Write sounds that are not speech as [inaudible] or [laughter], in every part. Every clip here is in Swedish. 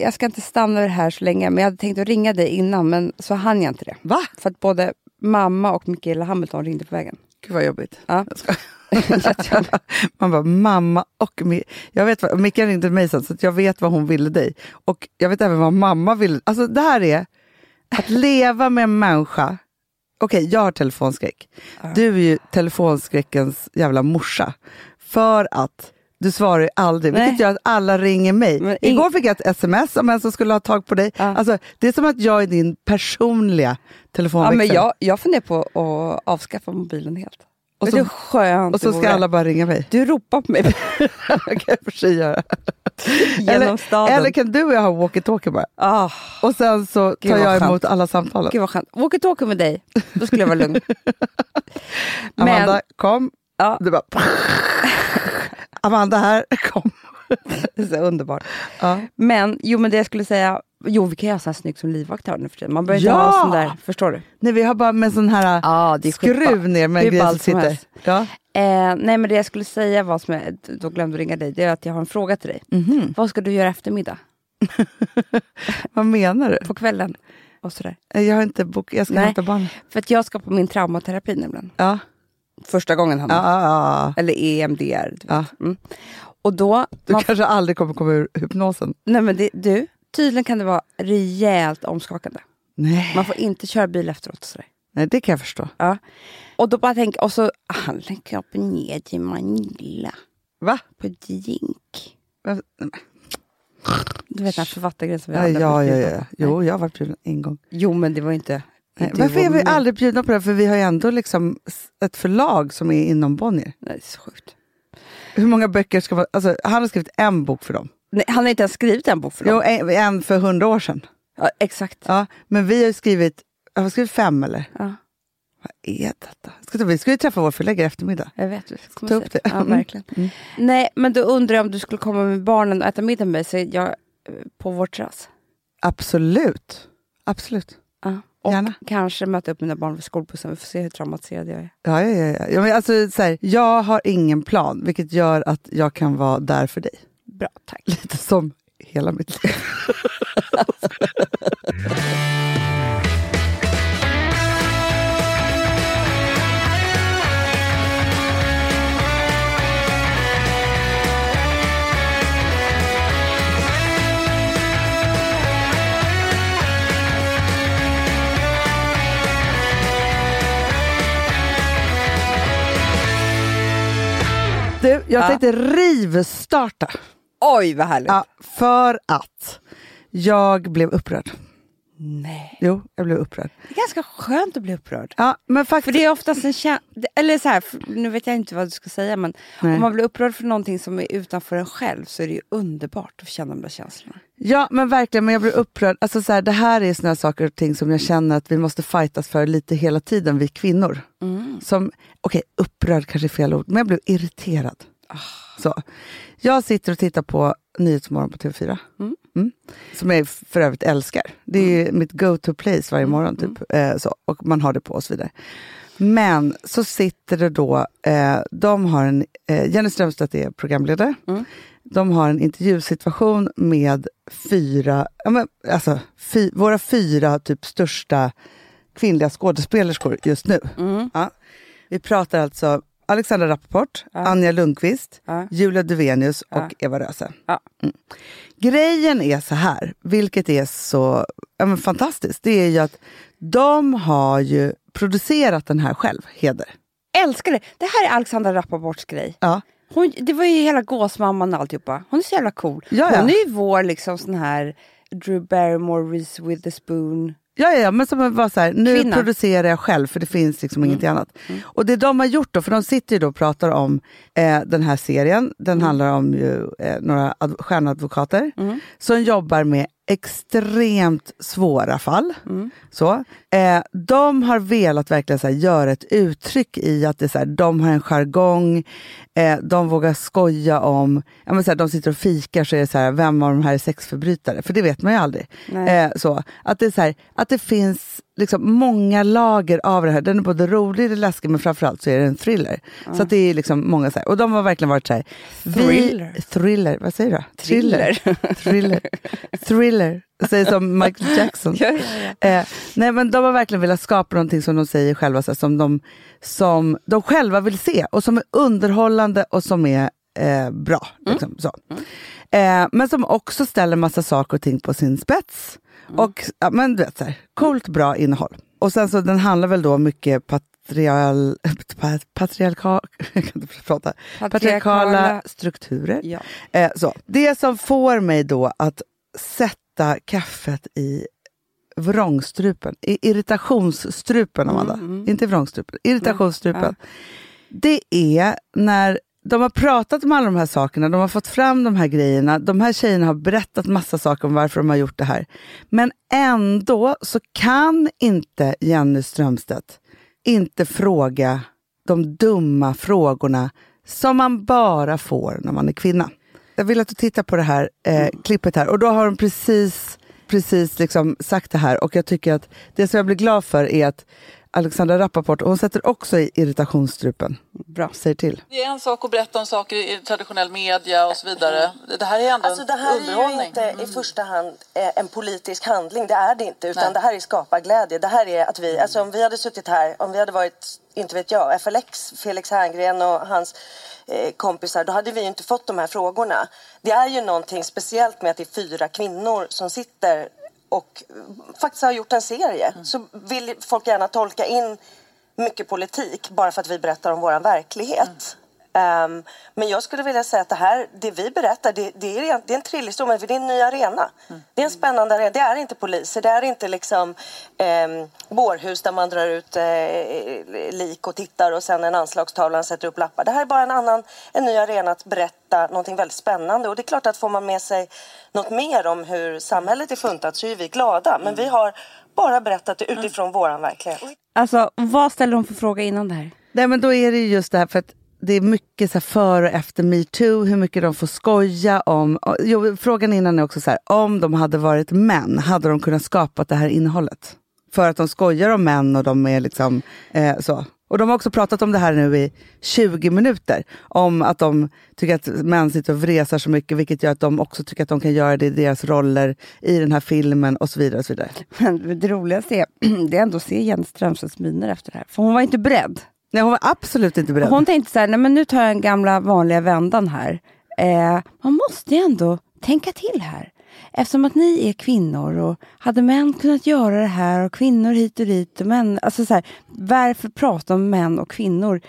jag ska inte stanna det här så länge, men jag hade tänkt att ringa dig innan, men så hann jag inte det. Va? För att både mamma och Mikaela Hamilton ringde på vägen. Gud vad jobbigt. Ja. [laughs] Man bara, mamma och Mi jag vet vad, Micke ringde mig sen så jag vet vad hon ville dig. Och jag vet även vad mamma ville. Alltså det här är att leva med en människa. Okej, jag har telefonskräck. Du är ju telefonskräckens jävla morsa. För att du svarar ju aldrig, Nej. vilket gör att alla ringer mig. Men Igår fick jag ett sms om en som skulle ha tag på dig. Ja. Alltså, det är som att jag är din personliga Ja, telefonväxel. men jag, jag funderar på att avskaffa mobilen helt. Och så- så, hur skönt och så det ska alla bara ringa mig. Du ropar på mig [laughs] Det kan jag för sig göra. genom Eller, staden. eller kan du och jag ha walkie-talkie bara? Ah, Och sen så Gud, tar vad jag skönt. emot alla samtalen. gud vad skönt. Walkie-talkie med dig, då skulle jag vara lugn. [laughs] Men, Amanda, kom. ja, Du bara... [laughs] Amanda här, [laughs] kom. det är så underbart. Ja. Men, jo men det jag skulle säga, jo vi kan göra så här snyggt som livvakt nu för tiden. Man behöver inte Ja! ha sån där, förstår du? Nej, vi har bara med sån här Ja, är skruv ner med grej som sitter. Ja. Eh, nej men det jag skulle säga var som jag då glömde ringa dig, det är att jag har en fråga till dig. Mhm. Vad ska du göra eftermiddag? [laughs] Vad menar du? På kvällen? Och sådär. Jag har inte bok... Jag ska Nej. hämta barn. För att jag ska på min traumaterapi nämligen. Ja. Första gången han Ja, ja, ja. Eller EMDR. Du. Ja. Mm. Och då, Du man, kanske aldrig kommer komma ur hypnosen. nej men det, du, tydligen kan det vara rejält omskakande. Nej. Man får inte köra bil efteråt. Sådär. Nej, det kan jag förstå. Ja. och då bara tänk, och så han lägger upp ner till Manila Va? på drink. Va? Du vet den här författargrejen vi Ja, alla ja, ja, ja. på. Jo, jag har varit bjuden en gång. Jo, men det var inte... Nej, inte Varför är vi aldrig bjudna på det? För vi har ju ändå liksom ett förlag som är inom Bonnier. Nej, det är så sjukt. Hur många böcker ska man... Alltså, han har skrivit en bok för dem. Nej, han har inte ens skrivit en bok för Jo, dem. en, en för hundra år sedan. Ja, exakt. Ja, men vi har skrivit, jag har skrivit fem eller? Ja, Vad är detta? Ska, vi ska ju träffa vår förläggare i eftermiddag. jag vet. Jag ska Ta upp det. Ja, verkligen. Mm. Nej, men då undrar jag om du skulle komma med barnen och äta middag med mig så jag, eh, på vår terrass. Absolut. Absolut. Ja. Och Gärna. kanske möta upp mina barn vid skolbussen. Vi får se hur traumatiserad jag är. Ja, ja, ja, ja. men alltså, så här, jag har ingen plan, vilket gör att jag kan vara där för dig. Bra, tack. Lite som hela mitt liv. [laughs] Du, jag Ja. tänkte rivstarta. Oj, vad härligt. Ja, för att jag blev upprörd. Nej. Jo, jag blev upprörd. Det är ganska skönt att bli upprörd. Ja, men För faktiskt... det är oftast en känsla, eller så här, för- nu vet jag inte vad du ska säga, men Nej. om man blir upprörd för någonting som är utanför en själv så är det ju underbart att känna de där känslorna. Ja, men verkligen. Men jag blir upprörd. Alltså, så här, det här är såna saker och ting som jag känner att vi måste fightas för lite hela tiden, vi kvinnor. Som, okej, upprörd kanske är fel ord, men jag blev irriterad. Så. Jag sitter och tittar på Nyhetsmorgon på TV4. Mm. Som jag för övrigt älskar. Det är ju mitt go-to place varje morgon. Typ. Eh, så. Och man har det på och så vidare. Men så sitter det då, eh, de har en, eh, Jenny Strömstedt är programledare. De har en intervjusituation med fyra, ja, men, alltså, fy, våra fyra typ största kvinnliga skådespelerskor just nu. Ja. Vi pratar alltså Alexandra Rappaport, Anja Lundqvist, Ja. Julia Duvenius och Ja. Eva Röse. Ja. Mm. Grejen är så här, vilket är så ja, fantastiskt, det är ju att de har ju producerat den här själv, Heder. Älskar det! Det här är Alexandra Rappaports grej. Ja. Hon, det var ju hela gåsmamman och alltihopa. Hon är så jävla cool. Ja, ja. Hon är ju vår liksom sån här Drew Barrymore, Reese Witherspoon. Ja, ja, ja, men som var så här, nu Kvinna. producerar jag själv för det finns liksom ingenting annat. Och det de har gjort då, för de sitter ju då och pratar om eh, den här serien, den handlar om ju, eh, några ad- stjärnadvokater som jobbar med extremt svåra fall. Så. Eh, de har velat verkligen så här, göra ett uttryck i att det så här, de har en jargong, eh, de vågar skoja om, ja, men så här, de sitter och fikar så är det så här, vem av de här är sexförbrytare? För det vet man ju aldrig. Eh, så, att, det är så att det finns liksom många lager av det här. Den är både rolig och läskig men framförallt så är det en thriller. Så att det är liksom många så här, och de har verkligen varit så här. Thriller. Vi, thriller, vad säger du? Thriller. [laughs] Thriller. Thriller. Säger som Michael Jackson. [laughs] Ja, ja, ja. Eh, nej men de har verkligen velat skapa någonting som de säger själva, så här, som, de, som de själva vill se och som är underhållande och som är eh, bra. Liksom, så. Eh, men som också ställer massa saker och ting på sin spets. Och ja, men du vet, så här, coolt, bra innehåll. Och sen så den handlar väl då mycket patrial, [laughs] pat- patriarka, [laughs] jag kan inte prata, patriarkala strukturer. Ja. Eh, så. Det som får mig då att sätta kaffet i vrångstrupen, i irritationsstrupen Amanda, inte vrångstrupen, irritationsstrupen. Det är när de har pratat om alla de här sakerna, de har fått fram de här grejerna, de här tjejerna har berättat massa saker om varför de har gjort det här. Men ändå så kan inte Jenny Strömstedt inte fråga de dumma frågorna som man bara får när man är kvinna. Jag vill att du tittar på det här eh, klippet här och då har de precis, precis liksom sagt det här och jag tycker att det som jag blir glad för är att Alexandra Rappaport, hon sätter också i irritationsstrupen. Bra. Säger till. Det är en sak att berätta om saker i traditionell media och så vidare. Det här är ändå Alltså det en här är ju underhållning. inte i första hand eh, en politisk handling, det är det inte. Utan Nej. det här är skaparglädje. Det här är att vi, alltså om vi hade suttit här, om vi hade varit, inte vet jag, FLX, Felix Herngren och hans eh, kompisar, då hade vi inte fått de här frågorna. Det är ju någonting speciellt med att det är fyra kvinnor som sitter och faktiskt har gjort en serie. Så vill folk gärna tolka in mycket politik bara för att vi berättar om vår verklighet. Ehm, men jag skulle vilja säga att det här, det vi berättar, det, det, är, det är en trillhistoria, för det är en ny arena. Det är en spännande arena. Det är inte poliser, det är inte liksom um, bårhus där man drar ut eh, lik och tittar och sen en anslagstavla och sätter upp lappar. Det här är bara en annan, en ny arena att berätta någonting väldigt spännande. Och det är klart att får man med sig något mer om hur samhället är funtat så är vi glada. Men vi har bara berättat det utifrån våran verklighet. Alltså, vad ställer de för fråga innan det här? Nej men då är det ju just det här för att det är mycket så här före och efter metoo, hur mycket de får skoja om. Jo, frågan innan är också så här, om de hade varit män, hade de kunnat skapa det här innehållet? För att de skojar om män och de är liksom eh, så. Och de har också pratat om det här nu i 20 minuter. Om att de tycker att män sitter och vresar så mycket, vilket gör att de också tycker att de kan göra det i deras roller i den här filmen och så vidare. Och så vidare. Men det roligaste är, [clears throat] det är ändå att se Jenny Strömstedts miner efter det här. För hon var inte beredd. Nej, hon var absolut inte beredd. Hon tänkte så här, nej men nu tar jag den gamla vanliga vändan här. Eh, man måste ju ändå tänka till här. Eftersom att ni är kvinnor och hade män kunnat göra det här och kvinnor hit och dit och män, alltså så här, varför prata om män och kvinnor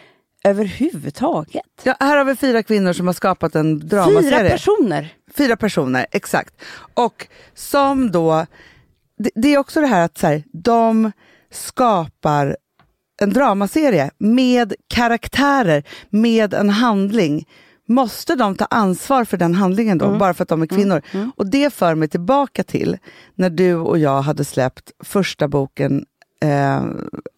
överhuvudtaget? Ja, här har vi fyra kvinnor som har skapat en Fyra dramaserie. personer. Fyra personer, exakt. Och som då, det, det är också det här att så här, de skapar en dramaserie med karaktärer, med en handling. Måste de ta ansvar för den handlingen då, bara för att de är kvinnor? Och det för mig tillbaka till när du och jag hade släppt första boken, eh,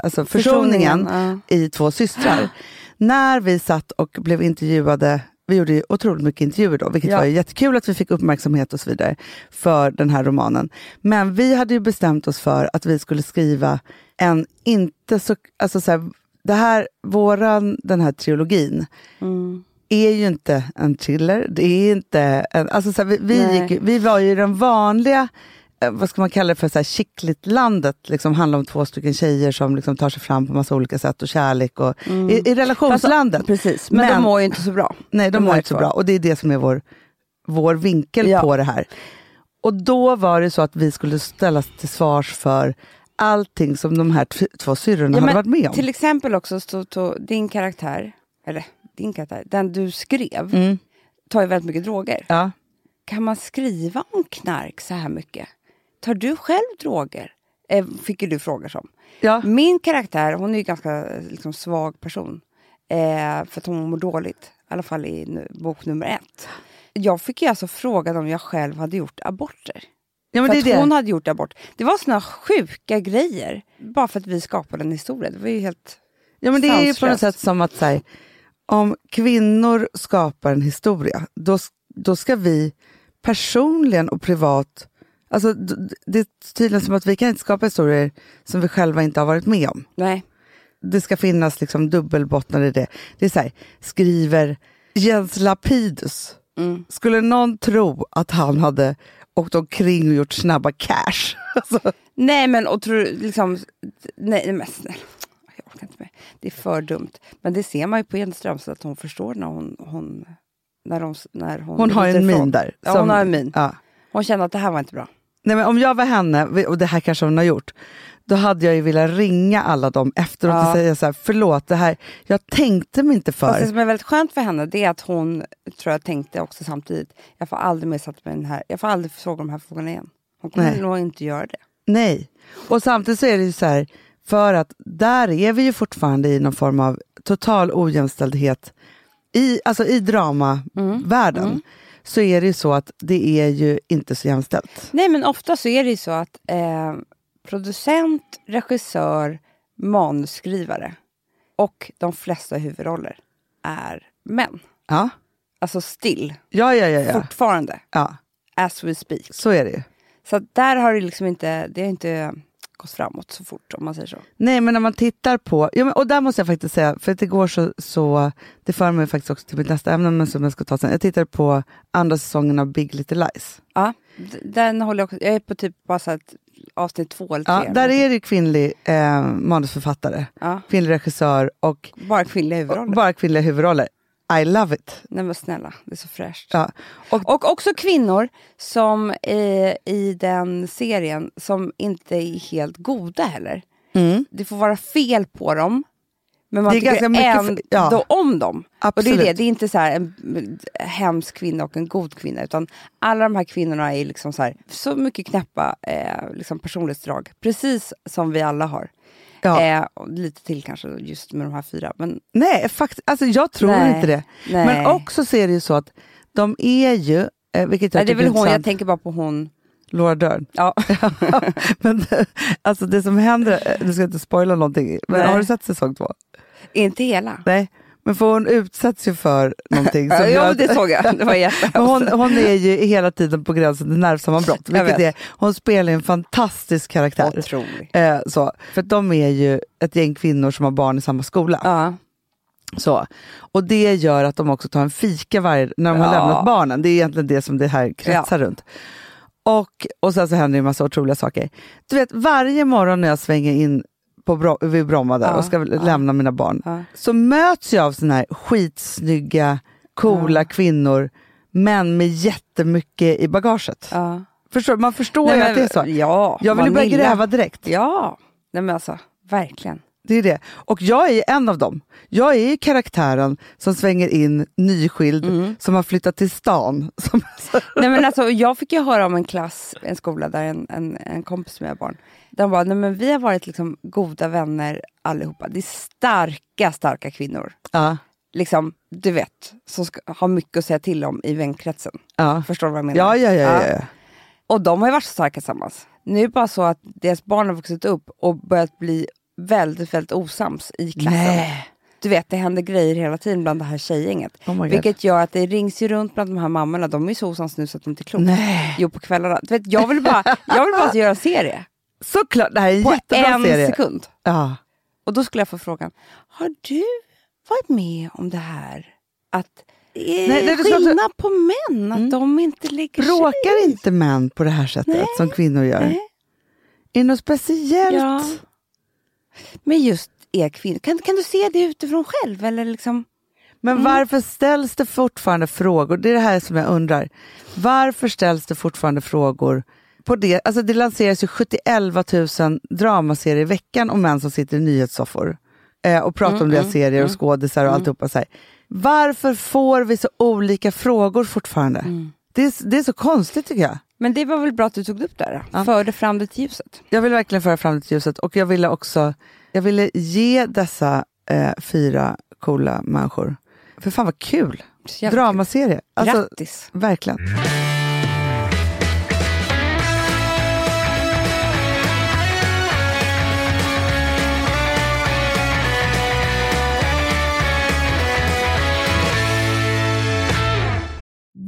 alltså Försoningen, Försoningen, i Två systrar. [gasps] när vi satt och blev intervjuade vi gjorde ju otroligt mycket intervjuer då, vilket Ja. var jättekul att vi fick uppmärksamhet och så vidare för den här romanen. Men vi hade ju bestämt oss för att vi skulle skriva en inte så... Alltså så här, det här, våran, den här trilogin är ju inte en thriller. Det är inte en, alltså så här, vi, vi, gick, vi var ju den vanliga eh, vad ska man kalla det för, så här, chicklit-landet. Liksom handlar om två stycken tjejer som liksom tar sig fram på massa olika sätt och kärlek och i, i relationslandet. Precis, men, de mår ju inte så bra. Nej, de, mår här inte så bra. Och det är det som är vår, vår vinkel Ja. på det här. Och då var det så att vi skulle ställas till svars för allting som de här två syrrorna Ja, hade varit med om. Till exempel också så tog din karaktär, eller din karaktär, den du skrev, Mm. tar ju väldigt mycket droger. Ja. Kan man skriva om knark så här mycket? Tar du själv droger? Eh, fick ju du frågor som. Ja. Min karaktär, hon är ju ganska liksom, svag person. Eh, för att hon mår dåligt. I alla fall i nu, bok nummer ett. Jag fick ju alltså frågan om jag själv hade gjort aborter. Ja, för att det. hon hade gjort abort. Det var såna sjuka grejer. Bara för att vi skapade en historia. Det var ju helt... Ja, men det är ju på något sanslöst. sätt som att så här, om kvinnor skapar en historia, då, då ska vi personligen och privat Alltså, det är tydligen som att vi kan inte skapa historier som vi själva inte har varit med om. Nej. Det ska finnas liksom dubbelbottnar i det. Det är så här, skriver Jens Lapidus. Mm. Skulle någon tro att han hade åkt omkring och gjort snabba cash? [laughs] Alltså, Nej men och tror liksom, nej men snälla. Jag orkar inte med. Det är för dumt. Men det ser man ju på Jenny Strömstedt att hon förstår när hon, hon när hon, när hon, hon har en min där. Ja, hon har en min. Ja. Hon känner att det här var inte bra. Nej, men om jag var henne, och det här kanske hon har gjort, då hade jag ju velat ringa alla dem efteråt Ja. och säga så här, förlåt, det här, jag tänkte mig inte Fast det för. som är väldigt skönt för henne det är att hon tror jag tänkte också samtidigt, jag får aldrig mer sätta mig den här, jag får aldrig fråga de här frågorna igen. Hon kommer Nej. nog inte göra det. Nej. Och samtidigt så är det ju så här, för att där är vi ju fortfarande i någon form av total ojämställdhet. I, alltså i dramavärlden så är det ju så att det är ju inte så jämställt. Nej men ofta så är det ju så att eh, producent, regissör, manusskrivare och de flesta huvudroller är män. Ja, Alltså still, ja, ja. ja, ja. fortfarande, ja. as we speak. Så är det ju. Så där har det liksom inte, det har inte gått framåt så fort om man säger så. Nej, men när man tittar på... Ja, men, och där måste jag faktiskt säga, för att det går så... så det för mig faktiskt också till mitt nästa ämne, men som jag ska ta sen. Jag tittar på andra säsongen av Big Little Lies. Ja, den håller jag också, jag är på typ bara så ett avsnitt två eller tre. Ja, där är det kvinnlig eh, manusförfattare, ja, kvinnlig regissör och, bara kvinnliga och huvudroller. bara kvinnliga huvudroller. I love it. Nej men snälla, det är så fräscht. Ja. Och, och också kvinnor som eh, i den serien som inte är helt goda heller. Mm. Det får vara fel på dem. Men man Det är tycker ändå ja. om dem. Och Absolut. det är det, det är inte så en hemsk kvinna och en god kvinna. Utan alla de här kvinnorna är liksom så, här, så mycket knäppa eh, liksom personlighetsdrag. Precis som vi alla har. Ja. Eh, lite till kanske just med de här fyra. Men Nej, faktiskt, alltså jag tror Nej. inte det. nej. Men också så är det ju så att de är ju, eh, vilket jag nej, det är väl hon, jag tänker bara på hon. Laura Dern. Ja. [laughs] men alltså det som händer, eh, nu ska jag inte spoila någonting, men Nej. har du sett säsong två? inte hela. Nej, men för hon utsätts ju för någonting. [laughs] som Ja, gör ja, det såg jag. Det var jättehemskt. [laughs] Hon, hon är ju hela tiden på gränsen till nervsammanbrott. Vilket är, hon spelar en fantastisk karaktär. Otrolig. Eh, så. För de är ju ett gäng kvinnor som har barn i samma skola. Ja. Så. Och det gör att de också tar en fika varje, när de har Ja. lämnat barnen. Det är egentligen det som det här kretsar runt. Och, och sen så händer det en massa otroliga saker. Du vet, varje morgon när jag svänger in på Bro vid Bromma där Ja, och ska ja. lämna mina barn, Ja. så möts jag av såna här skitsnygga, coola kvinnor, men med jättemycket i bagaget. Förstår, man förstår Nej, ju men- att det är så. Ja, Jag vill ju börja gräva direkt. Ja, Nej, men alltså verkligen. Det är det. Och jag är en av dem. Jag är karaktären som svänger in nyskild, Mm. som har flyttat till stan. [laughs] Som, Nej, men alltså, jag fick ju höra om en klass, en skola där en, en, en kompis med barn, de bara, nej men vi har varit liksom goda vänner allihopa. Det är starka, starka kvinnor. ja, Liksom, du vet, som ska, har mycket att säga till om i vänkretsen. ja. Förstår du vad jag menar? Ja, ja, ja, ja, ja. Och de har ju varit så starka tillsammans. Nu är det bara så att deras barn har vuxit upp och börjat bli väldigt, väldigt osams i klassen. Nej. Du vet, det händer grejer hela tiden bland det här tjejgänget. Oh vilket gör att det rings ju runt bland de här mammorna. De är ju så osams nu så att de inte är kloka. Nej. Jo, på kvällarna. Du vet, jag vill bara, jag vill bara göra en serie. Såklart, det här är en På jättebra en serie. sekund. Ja. Och då skulle jag få frågan, har du varit med om det här? Att är Nej, det är så skillnad på män, att de inte lägger sig Bråkar inte män på det här sättet Nej. som kvinnor gör? Nej. Är det något speciellt? Ja. Men just er kvinnor, kan, kan du se det utifrån själv? Eller liksom, Men Mm. varför ställs det fortfarande frågor? Det är det här som jag undrar. Varför ställs det fortfarande frågor på det? Alltså det lanseras ju 71 000 dramaserier i veckan om män som sitter i nyhetssoffor eh, och pratar Mm, om deras serier och skådisar och alltihopa. Så här. Varför får vi så olika frågor fortfarande? Mm. Det, är, det är så konstigt tycker jag. Men det var väl bra att du tog upp det här, Ja. förde fram det till ljuset. Jag vill verkligen föra fram det till ljuset och jag ville också jag ville ge dessa eh, fyra coola människor, för fan vad kul, dramaserie. Alltså, Grattis! Verkligen.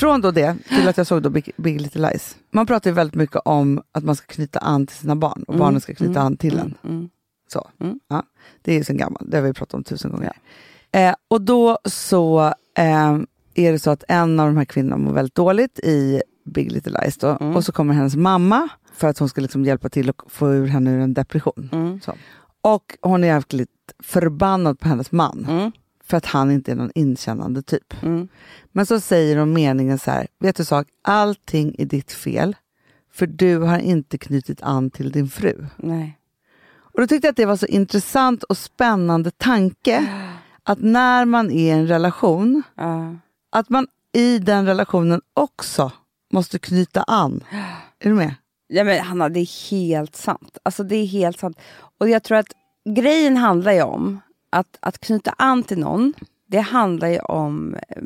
Från då det till att jag såg då Big, Big Little Lies. Man pratar ju väldigt mycket om att man ska knyta an till sina barn och barnen ska knyta an till en. Mm. Så. Mm. Ja, det är ju sen gammalt, det har vi pratat om tusen gånger. Eh, och då så eh, är det så att en av de här kvinnorna mår väldigt dåligt i Big Little Lies. Då, Mm. Och så kommer hennes mamma för att hon ska liksom hjälpa till att få ur henne ur en depression. Mm. Och hon är jäkligt förbannad på hennes man. För att han inte är någon inkännande typ. Mm. Men så säger de meningen så här, vet du sak, allting är ditt fel. För du har inte knutit an till din fru. Nej. Och då tyckte jag att det var så intressant och spännande tanke. [gasps] Att när man är i en relation, Ja. att man i den relationen också måste knyta an. [gasps] Är du med? Ja, men Hanna, det är helt sant. Alltså det är helt sant. Och jag tror att grejen handlar ju om att, att knyta an till någon. Det handlar ju om eh,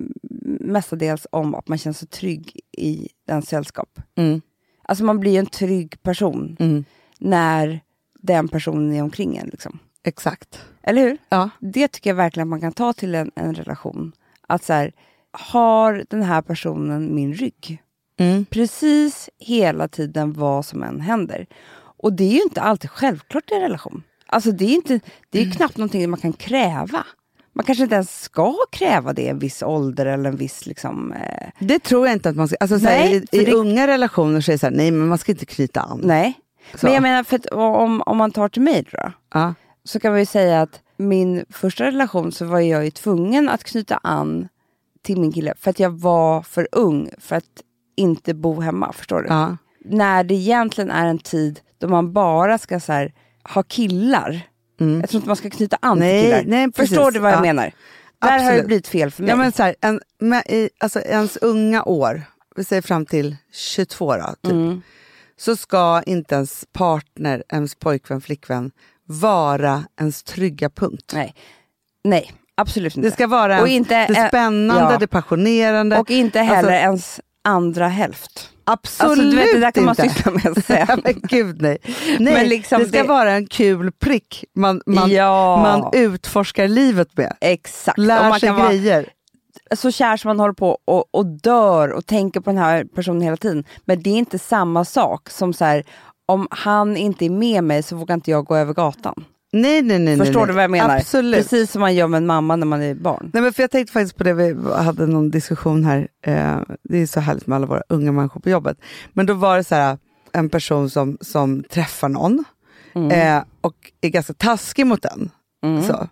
mestadels om att man känner sig trygg i den sällskap. Mm. Alltså man blir en trygg person Mm. när den personen är omkring en. Liksom. Exakt. Eller hur? Ja. Det tycker jag verkligen att man kan ta till en, en relation. Att så här, har den här personen min rygg? Mm. Precis hela tiden vad som än händer. Och det är ju inte alltid självklart i en relation. Alltså det är inte, det är knappt någonting man kan kräva. Man kanske inte ens ska kräva det i en viss ålder eller en viss liksom... Eh, Det tror jag inte att man ska... Alltså, Nej, I, för i det- unga relationer så är det så här, nej men man ska inte knyta an. nej. Så. Men jag menar, för att, om, om man tar till mig då, Ja. så kan vi ju säga att min första relation så var jag ju tvungen att knyta an till min kille för att jag var för ung för att inte bo hemma. Förstår du? Ja. När det egentligen är en tid då man bara ska så här, ha killar. Jag tror inte man ska knyta an Nej, till killar. nej, precis. Förstår du vad jag Ja. menar? Där har det Absolut. blivit fel för mig. Ja, men så här, en, med, i, alltså, ens unga år, vi säger fram till 22 då, typ, Mm. så ska inte ens partner, ens pojkvän, flickvän vara ens trygga punkt. Nej. nej, absolut inte. Det ska vara Och ens, inte det spännande, ja. det passionerande. Och inte heller Alltså, ens andra hälft. Absolut Alltså, du vet, det där kan man inte. syssla med sen. [laughs] men gud nej. nej Men liksom det ska det- vara en kul prick man, man, Ja. man utforskar livet med. Exakt. Lär sig kan vara grejer. så kär som man håller på och, och dör och tänker på den här personen hela tiden. Men det är inte samma sak som så här, om han inte är med mig så vågar inte jag gå över gatan. Nej, nej, nej. Förstår nej, du vad jag menar? Absolut. Precis som man gör med en mamma när man är barn. Nej, men för jag tänkte faktiskt på det, vi hade någon diskussion här, eh, det är så härligt med alla våra unga människor på jobbet. Men då var det så här, en person som, som träffar någon eh, och är ganska taskig mot den. Så.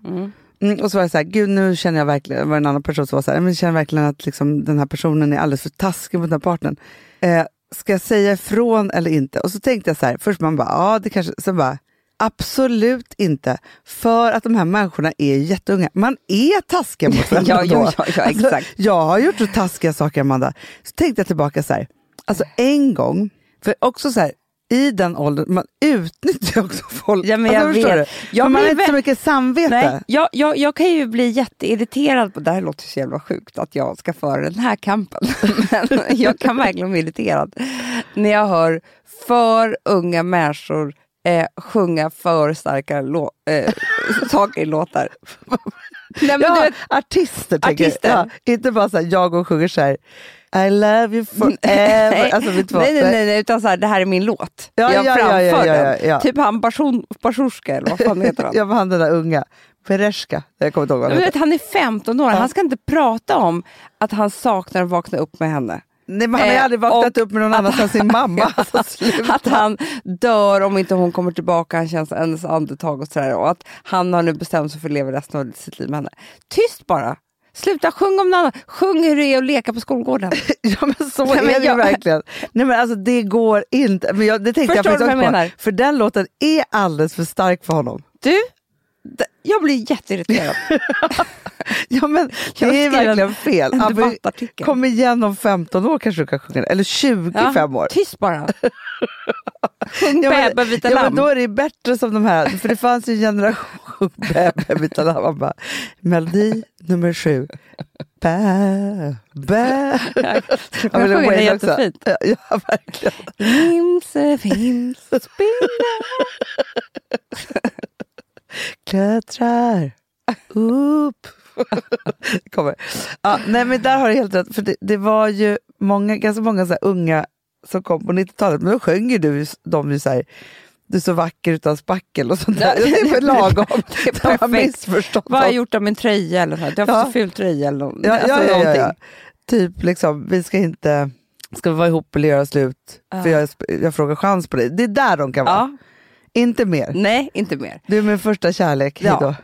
Mm, och så var det så här, gud nu känner jag verkligen, det var en annan person som var så här, men jag känner verkligen att liksom, den här personen är alldeles för taskig mot den här partnern. Eh, ska jag säga ifrån eller inte? Och så tänkte jag så här, först man bara, ja det kanske, sen bara, absolut inte. För att de här människorna är jätteunga. Man är taskiga mot [laughs] varandra Ja, ja, ja, ja, Alltså, exakt. jag har gjort så taskiga saker Amanda. Så tänkte jag tillbaka så här, alltså en gång, för också så här, i den åldern, man utnyttjar också folk. Ja, men jag alltså, vet. Jag Men man har inte så mycket samvete. Nej, jag, jag, jag kan ju bli jätteirriterad på, det här låter så jävla sjukt att jag ska föra den här kampen, [laughs] men jag kan verkligen bli irriterad när jag hör för unga människor eh, sjunga för starka eh, [laughs] saker i låtar. Nej, men ja, du vet, artister tänker Artister. jag. Ja, inte bara så här, jag och sjunger så här, I love you forever. alltså, nej, nej, nej, nej, utan så här, det här är min låt. Ja, jag ja, ja, framför ja, ja, den. ja, ja. Typ han Barsorska, eller vad fan [laughs] heter han? Jag var han den där unga, Bereshka, jag kommer inte ihåg vad han heter. han är 15 år, han ska inte prata om att han saknar att vakna upp med henne. Nej, men han har ju Eh, aldrig vaknat upp med någon annan än sin [laughs] mamma. Alltså, att han dör om inte hon kommer tillbaka, han känns hennes andetag och sådär. Och att han har nu bestämt sig för att leva resten av sitt liv med henne. Tyst bara! Sluta sjung om någon annan. Sjung hur det är att leka på skolgården. [laughs] Ja men så Nej, men är det ju jag- verkligen. Nej men alltså det går inte. Men jag, det tänkte Förstår jag faktiskt också menar? på. För den låten är alldeles för stark för honom. Du, jag blir jätteirriterad. [laughs] Ja men [laughs] Jag det är verkligen fel. Ja, men debattartikel. Kom igen om 15 år kanske du kan sjunga. Eller 25 år. Tyst bara. [laughs] Sjung Ja, men, Bäbe vita ja, men lamm. då är det bättre som de här, för det fanns ju en generation Bäbe vita lamm. Man bara, Melodi nummer sju. Bä, bä. Jag [laughs] Ja, kan men sjunga det jättefint. Ja, ja verkligen. Vimse, vimse, spinna. klättrar upp. [laughs] Kommer. Ja, nej men där har du helt rätt, för det, det var ju många, ganska många så unga som kom på 90-talet, men då sjöng ju du de ju så här, du är så vacker utan spackel och sånt där. Det är väl lagom. Det är perfekt. missförstått Vad har jag gjort av min tröja? Eller här? Du har Ja. så ful tröja. Eller någon, Ja, alltså ja, ja, ja. Typ liksom, vi ska inte, ska vi vara ihop eller göra slut? För Ja. jag, jag frågar chans på dig. Det är där de kan vara. Inte mer. Nej, inte mer. Du är min första kärlek, Ja.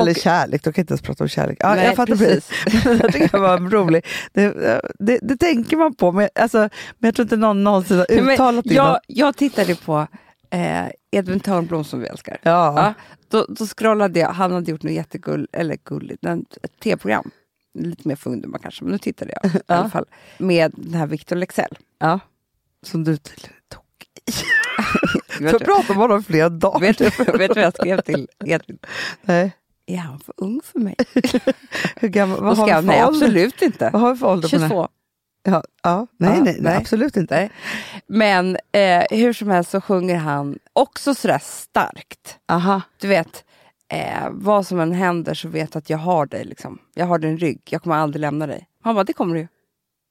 Eller Och- kärlek, då kan jag inte ens prata om kärlek. Ja, Nej, jag fattar precis. precis. [laughs] jag tycker det var roligt. Det, det, det tänker man på, men, alltså, men jag tror inte någon någonsin har uttalat det. jag, jag tittade på eh, Edvin Törnblom som vi älskar. Ja. Ja, då, då scrollade jag, han hade gjort något jättegull, eller gulligt, ett tv-program. Lite mer för ungdomar kanske, men nu tittade jag [laughs] i alla fall. Med den här Victor Lexell. ja. Som du tydligen tog i. Vet För du- prata om honom flera dagar. Vet du vet du vad jag skrev till [laughs] Edvin? Nej. Är han för ung för mig? [laughs] Hur gammal, vad, har vi för nej, ålder? absolut inte. vad har vi för ålder på den här? 22. Ja, ja. Nej, Ja, nej, nej, nej. absolut inte. Nej. Men eh, hur som helst så sjunger han också sådär starkt. Aha. Du vet, eh, vad som än händer så vet att jag har dig. Liksom. Jag har din rygg, jag kommer aldrig lämna dig. Han bara, det kommer du ju.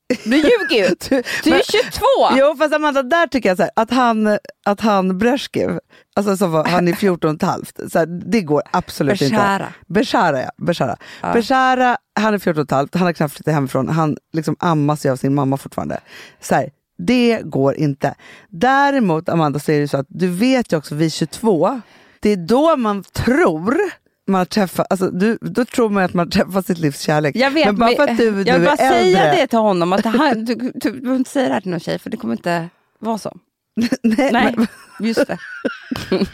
Du ljuger ju! [laughs] Du, är 22! Jo fast Amanda, där tycker jag så här, att han, att han Brezhnev, alltså som var, han är 14 och ett halvt, så här, det går absolut inte. Beshara. Beshara ja, Beshara. Beshara, han är 14 och ett halvt, han har knappt flyttat hemifrån, han liksom ammas ju av sin mamma fortfarande. Så här, det går inte. Däremot Amanda så är det så att du vet ju också vid 22, det är då man tror man träffar, alltså du, då tror man att man träffar sitt livs kärlek. Jag vet, men bara för att du, jag vill är bara säga äldre. det till honom, att han, du, du, behöver inte säga det här till någon tjej för det kommer inte vara så. [laughs] Nej, Nej, men- just det. [laughs]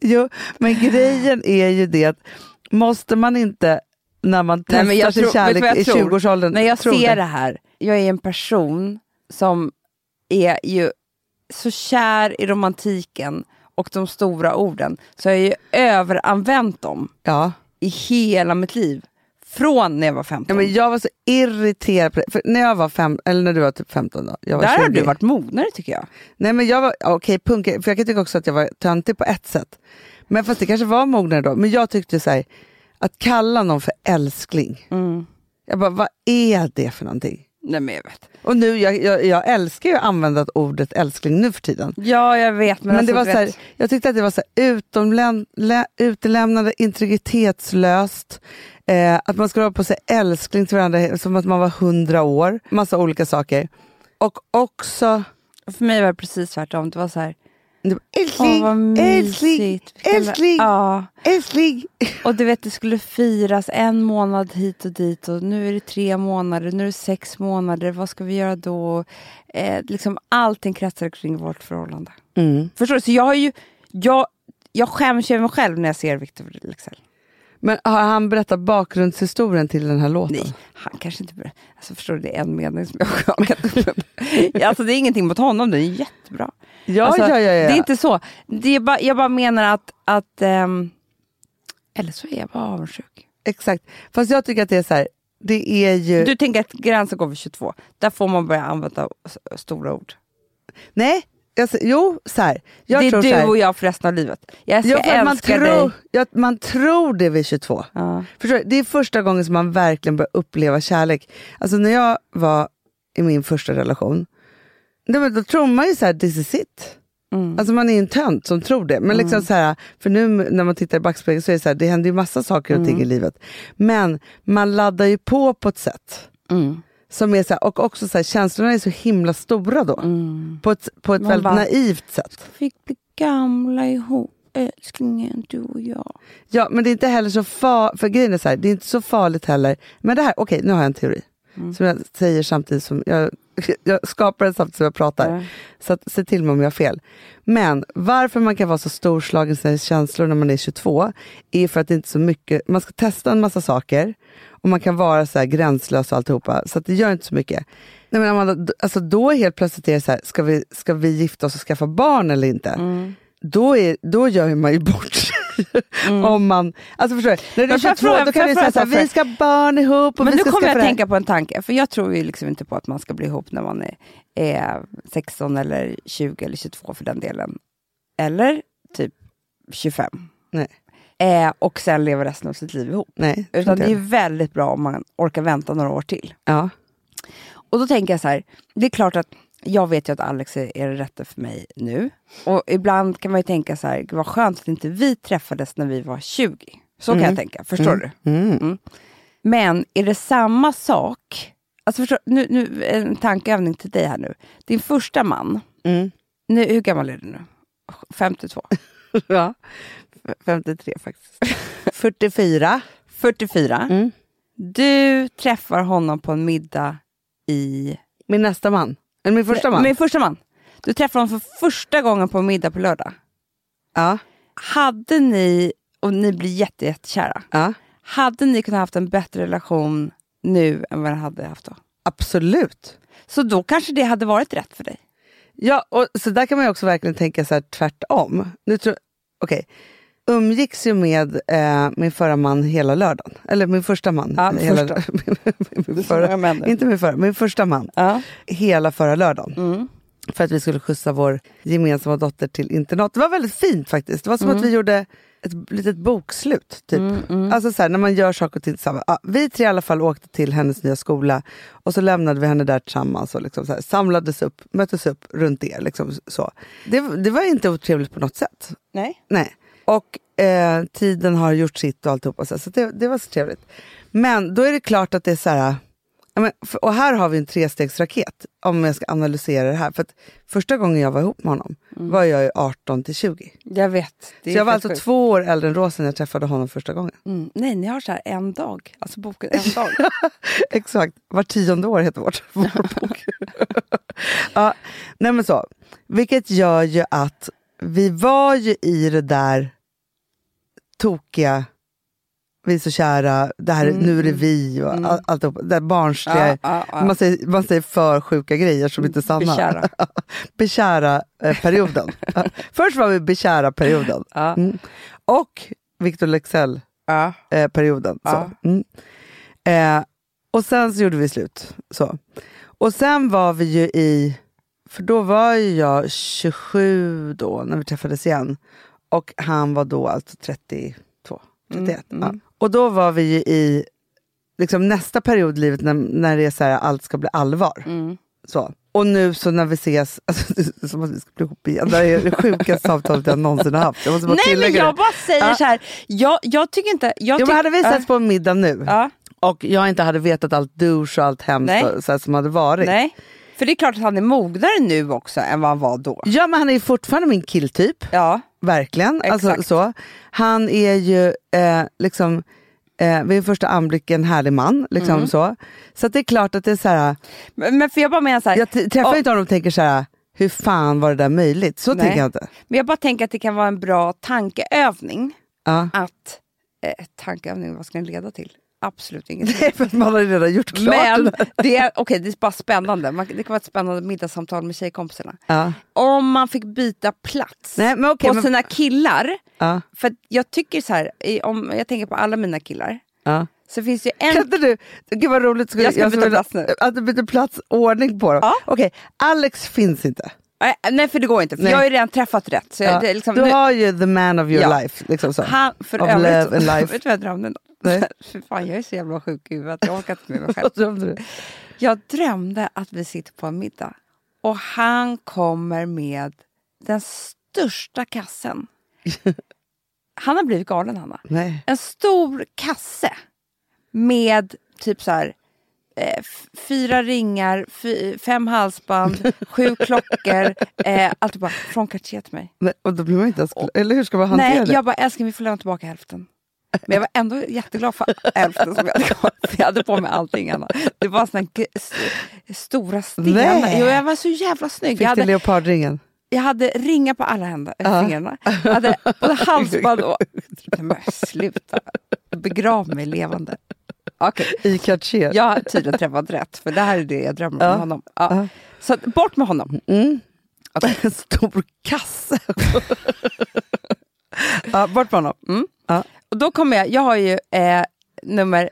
Jo, men grejen är ju det att måste man inte när man testar Nej, jag sin tror- kärlek i tror? 20-årsåldern. När jag ser det här, jag är en person som är ju så kär i romantiken och de stora orden, så jag har ju överanvänt dem Ja. i hela mitt liv. Från när jag var 15. Ja, men jag var så irriterad på det. För när jag var fem, eller när du var typ 15 då. Jag var Där har 20. du varit mognare tycker jag. Nej men jag var, okej punk, för jag kan tycka också att jag var töntig på ett sätt. Men fast det kanske var mognare då. Men jag tyckte så här, att kalla någon för älskling. Mm. Jag bara, vad är det för någonting? Nej men jag vet. Och nu, jag, jag, jag älskar ju att använda ordet älskling nu för tiden. Ja jag vet. Men, Men, alltså, det var du så här, jag tyckte att det var så här utomläm, lä, utelämnande, integritetslöst. Eh, att man skulle vara på sig älskling till varandra som att man var hundra år. Massa olika saker. Och också för mig var det precis tvärtom. Det var så här, åh älskling, älskling, älskling, Ja. älskling. Och du vet, det skulle firas en månad hit och dit och nu är det tre månader, nu är det sex månader, vad ska vi göra då? Eh, liksom allting kretsar kring vårt förhållande. Mm. Förstår du? Så jag har ju, jag, jag skäms ju över mig själv när jag ser Victor Leksell. Men har han berättat bakgrundshistorien till den här låten? Nej, han kanske inte börjar. Alltså förstår du, det är en mening som jag har upp. [laughs] Alltså det är ingenting mot honom, det är jättebra. Ja, alltså, ja, ja, ja. Det är inte så. Det är bara, jag bara menar att, att ehm, eller så är jag bara avundsjuk. Exakt. Fast jag tycker att det är så här, det är ju... Du tänker att gränsen går vid 22. Där får man börja använda stora ord. Nej, sä- jo så här. Jag det är du här, och jag för resten av livet. Jag ska Ja, att man, älska tror, dig. ja, man tror det vid 22. Ja. Förstår? Det är första gången som man verkligen börjar uppleva kärlek. Alltså när jag var i min första relation, nej, men då tror man ju så här, this is it. Mm. Alltså man är en tönt som tror det. Men liksom så här, för nu när man tittar i backspegeln så är det så här, det händer ju massa saker och ting i livet. Men man laddar ju på på ett sätt. Mm. Som är så här, och också så här, känslorna är så himla stora då. På ett, på ett Man väldigt bara- naivt sätt. Fick bli gamla ihop, älsklingen, du och jag. Ja, men det är inte heller så farligt, för grejen är så här, det är inte så farligt heller. Men det här, okej, nu har jag en teori. Som jag säger samtidigt som, jag, [laughs] jag skapar den samtidigt som jag pratar. Ja. Så att, se till mig om jag har fel. Men varför man kan vara så storslagen i sina känslor när man är 22, är för att det inte är så mycket, man ska testa en massa saker och man kan vara så här gränslös och alltihopa, så att det gör inte så mycket. Nej, men Amanda, alltså då helt plötsligt är det så här, ska vi, ska vi gifta oss och skaffa barn eller inte? Mm. Då, är, då gör man ju bort sig. Om man, alltså förstår du? När du är Men får jag 22, fråga- då kan du säga fråga så här, vi ska barn ihop och Men vi nu ska kommer jag att tänka på en tanke, för jag tror ju liksom inte på att man ska bli ihop när man är, är 16 eller 20 eller 22 för den delen. Eller typ 25. Nej. Eh, och sen leva resten av sitt liv ihop. Nej, Utan det är väldigt bra om man orkar vänta några år till. ja. Och då tänker jag så här, det är klart att jag vet ju att Alex är är det rätta för mig nu. Och ibland kan man ju tänka så här, "Gud, vad skönt att inte vi träffades när vi var 20. Så kan jag tänka, förstår du? Mm. Men är det samma sak, alltså förstår, nu, nu en tankeövning till dig här nu. Din första man, Mm. nu, hur gammal är du nu? 52. [laughs] ja. 53 faktiskt. [laughs] 44. 44. Mm. Du träffar honom på en middag i... Min nästa man. Eller min första man. Min första man. Du träffar honom för första gången på middag på lördag. Ja. Hade ni, och ni blir jätte, jättekära, ja. hade ni kunnat haft en bättre relation nu än vad ni hade haft då? Absolut. Så då kanske det hade varit rätt för dig? Ja, och så där kan man ju också verkligen tänka så här tvärtom. Nu tror, okay. Umgicks ju med eh, min förra man hela lördagen. Eller min första man. Ja, hela, första. [laughs] min, förra, inte min förra, min första man. Ja. Hela förra lördagen. Mm. För att vi skulle skjutsa vår gemensamma dotter till internat. Det var väldigt fint faktiskt. Det var som att vi gjorde ett litet bokslut. Typ. Alltså så här, när man gör saker och ting tillsammans. Ja, vi tre i alla fall åkte till hennes nya skola och så lämnade vi henne där tillsammans och liksom så här, samlades upp, möttes upp runt det. Liksom så. Det, det var inte otrevligt på något sätt. Nej. Nej. Och eh, tiden har gjort sitt och alltihopa. Så så det, det var så trevligt. Men då är det klart att det är så här... men, Och här har vi en trestegsraket om jag ska analysera det här. För första gången jag var ihop med honom var jag ju 18 till 20. Jag vet. Så jag var alltså sjukt. två år äldre än Rosa när jag träffade honom första gången. Mm. Nej, ni har så här en dag. Alltså boken en dag. [laughs] Exakt, var tionde år heter vårt, [laughs] vår bok. [laughs] ja, nej men så. Vilket gör ju att vi var ju i det där tokiga, vi är så kära, det här, nu är det vi och all, alltihop, det där barnsliga, Ja, ja, ja. Man, säger, man säger för sjuka grejer som inte är sanna. Bekära. [laughs] bekära eh. [laughs] Först var vi bekära perioden. Ja. Mm. Och Victor Ja. eh. Mm. Eh, och sen så gjorde vi slut. Så. Och sen var vi ju i, för då var ju jag 27 då när vi träffades igen. Och han var då alltså 32, 31. Ja. Och då var vi ju i liksom nästa period i livet när, när det är så här, allt ska bli allvar. Så. Och nu så när vi ses, [laughs] alltså, det är som att vi ska bli ihop igen. Det här är det sjukaste [laughs] samtalet jag någonsin har haft. Jag måste bara Nej men jag det. bara säger Ja. så här. Jag, jag tycker inte... Jag Jo, tyck- hade vi setts på en middag nu Ja. och jag inte hade vetat allt douche och allt hemskt och, så här, som hade varit. Nej. För det är klart att han är mognare nu också än vad han var då. Ja men han är fortfarande min killtyp. Ja. Verkligen. Alltså, så. Han är ju eh, liksom eh, vid första anblick en härlig man. Liksom, Mm. så så det är klart att det är så här. Men, men för jag bara menar så här. Jag träffar och- inte honom och tänker så här. Hur fan var det där möjligt? Så Nej. tänker jag inte. Men jag bara tänker att det kan vara en bra tankeövning. Ja. Att... Eh, tankeövning, vad ska den leda till? Absolut [laughs] ingenting. För att man har redan gjort klart Men det är, okay, det är bara spännande. Man, det kan vara ett spännande middagssamtal med tjejkompisarna. Ja. Om man fick byta plats Nej, men okej, på men- sina killar. Ja. För jag tycker så här, om jag tänker på alla mina killar. Ja. Så finns det ju Kan en... inte du, gud vad roligt, skulle- Jag ska skulle byta plats nu. Att du byter plats, ordning på dem. Ja. Okej, Alex finns inte. Nej, för det går inte, för Nej. jag har ju redan träffat rätt. Så jag, Ja. liksom, du nu- har ju the man of your Ja. life. Liksom så. Han, för Of övrigt, love [laughs] and life. vet du vad jag drömde? Nej. [laughs] Fy fan, jag är så jävla sjuk i huvudet, jag orkar inte med mig [laughs] själv. Drömde? Jag drömde att vi sitter på en middag och han kommer med den största kassen. Han har blivit galen, Hanna. Nej. En stor kasse med typ så här eh, fyra ringar, fy, fem halsband, [laughs] sju klockor. Eh, allt bara från Cartier till mig. Nej. Och då blir man inte ens Eller hur ska man hantera Nej, det? jag bara älskling vi får lämna tillbaka hälften. Men jag var ändå jätteglad för hälften som jag hade kvar. [laughs] Jag hade på mig allting annat. Det var såna stora stenar. Nej. Jo, jag var så jävla snygg. Fick Jag du hade, leopardringen? jag hade ringar på alla händer, äh, fingrarna. Jag hade både [laughs] halsband och... Men sluta. Begrav mig levande. Okej, I Cartier? jag har tydligen träffat rätt. För det här är det jag drömmer om Ja. honom. Ja. Ja. Så bort med honom. Mm. En [laughs] stor kasse. [laughs] ja, bort med honom. Mm. Ja. Och då kommer jag, jag har ju eh, nummer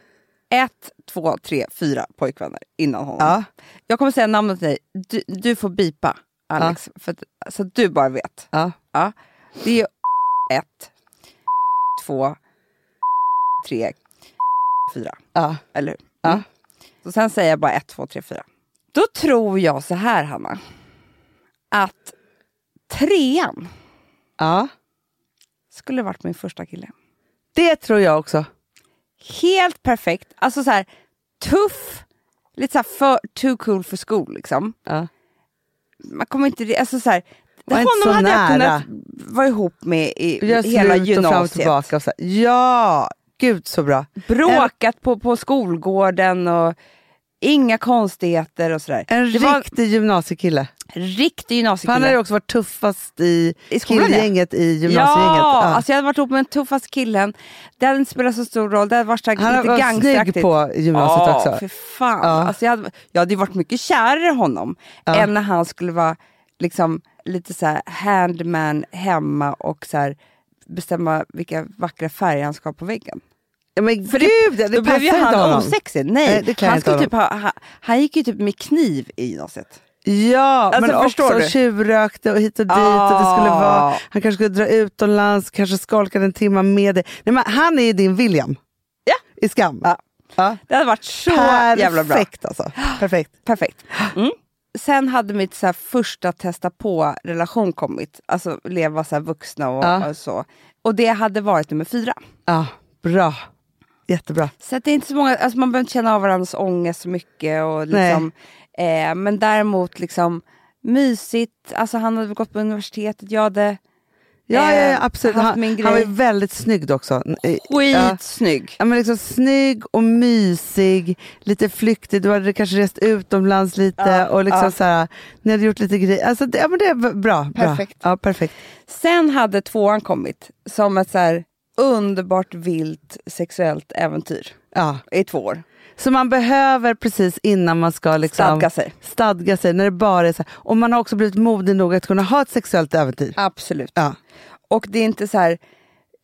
ett, två, tre, fyra pojkvänner innan honom. Ja. Jag kommer säga namnet till dig, du, du får bipa Alex, för att, så att du bara vet. Ja. Ja. Det är ett, två, tre, fyra. Ja. Eller hur? Ja. Mm. Så sen säger jag bara ett, två, tre, fyra. Då tror jag så här, Hanna. Att trean ja. skulle varit min första kille. Det tror jag också. Helt perfekt. Alltså så här tuff, lite så här för, too cool for school liksom. Ja. Man kommer inte, alltså så här, Var Honom så hade jag nära. kunnat vara ihop med i hela slut och fram och gymnasiet. tillbaka. Och så här. Ja, gud så bra. Bråkat på, på skolgården och inga konstigheter och sådär. En det var riktig gymnasiekille. en riktig För han gymnasiekille. hade ju också varit tuffast i, I skolan, ja. killgänget i gymnasiegänget. Ja, Ja. alltså jag hade varit ihop med den tuffaste killen. Det hade inte spelat så stor roll. Det hade varit han lite var snygg gangsteraktigt. på gymnasiet ja, också. för fan. Ja. Alltså jag, hade, jag hade varit mycket kärare i honom Ja. än när han skulle vara liksom, lite så här handman hemma och så här, bestämma vilka vackra färger han ska ha på väggen. Ja, men För gud, det, det, då blev ju inte han osexig. Nej, Nej, han, skulle typ ha, han, han gick ju typ med kniv i gymnasiet. Ja, Alltså, men förstår också du? tjuvrökte och hit och dit. Och det skulle Ah. vara, han kanske skulle dra utomlands, kanske skolkade en timme med dig. Nej, men han är ju din William. Ja. I Skam. Ja. Ja. Det hade varit så jävla bra. Perfekt alltså. Perfekt. [gasps] Perfekt. Mm. Sen hade mitt så första testa på-relation kommit. Alltså leva så vuxna och, Ja. och så. Och det hade varit nummer fyra. Ja, bra. Jättebra. Så det är inte så många, alltså man behöver inte känna av varandras ångest så mycket. Och liksom, eh, men däremot liksom mysigt, alltså han hade gått på universitetet, jag hade Ja, eh, ja, ja absolut. haft Han, han var ju väldigt snygg också. Skitsnygg. Ja, men liksom snygg och mysig, lite flyktig. Du hade kanske rest utomlands lite Ja, och liksom ja. så här, ni hade gjort lite grejer. Alltså, det, ja, men det är bra. bra. Perfekt. Ja, perfekt. Sen hade tvåan kommit som ett så här underbart vilt sexuellt äventyr Ja. i två år. Så man behöver precis innan man ska liksom Stadga sig. stadga sig, när det bara är så här, och man har också blivit modig nog att kunna ha ett sexuellt äventyr. Absolut. Ja. Och det är inte så här,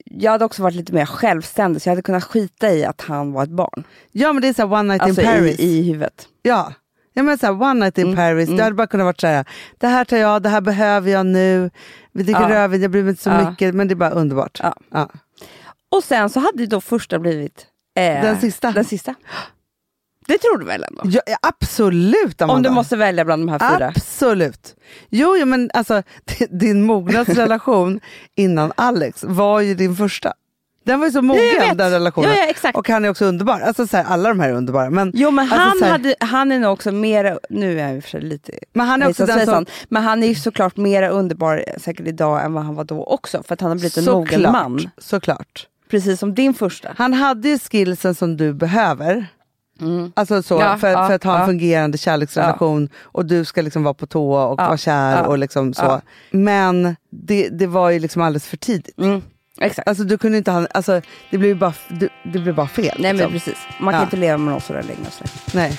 jag hade också varit lite mer självständig så jag hade kunnat skita i att han var ett barn. ja, men det är så här one night Alltså in Paris. i, i huvudet. Ja. Ja, men så här, one night in Mm, Paris, det hade bara kunnat vara så här, det här tar jag, det här behöver jag nu, vi dricker Ja. rödvin, jag bryr mig inte så Ja. mycket, men det är bara underbart. Ja. Ja. Och sen så hade ju då första blivit eh, Den sista. Den sista. Det tror du väl ändå? Ja, absolut Amanda. Om du måste välja bland de här fyra. Absolut. Jo, jo men alltså din mognadsrelation innan Alex var ju din första. Den var ju så mogen den relationen. Ja, ja, exakt. Och han är också underbar. Alltså, så här, alla de här är underbara. Men, Jo men alltså, han, här, hade, han är nog också mer, nu är jag i och för sig lite Men han är också den som... men han är ju såklart mer underbar säkert idag än vad han var då också. För att han har blivit en mogen såklart, man. Såklart. Precis som din första. Han hade ju skillsen som du behöver. Alltså så, Mm. Ja, för, ja, för att ha en ja. fungerande kärleksrelation och du ska liksom vara på tå och vara kär och liksom så. Men det, det var ju liksom alldeles för tidigt. Mm, exakt. Alltså du kunde inte ha, alltså det blev ju bara, det, det blev bara fel. Nej men liksom. precis. Man kan inte leva med någon sådär länge. och sådär. Nej.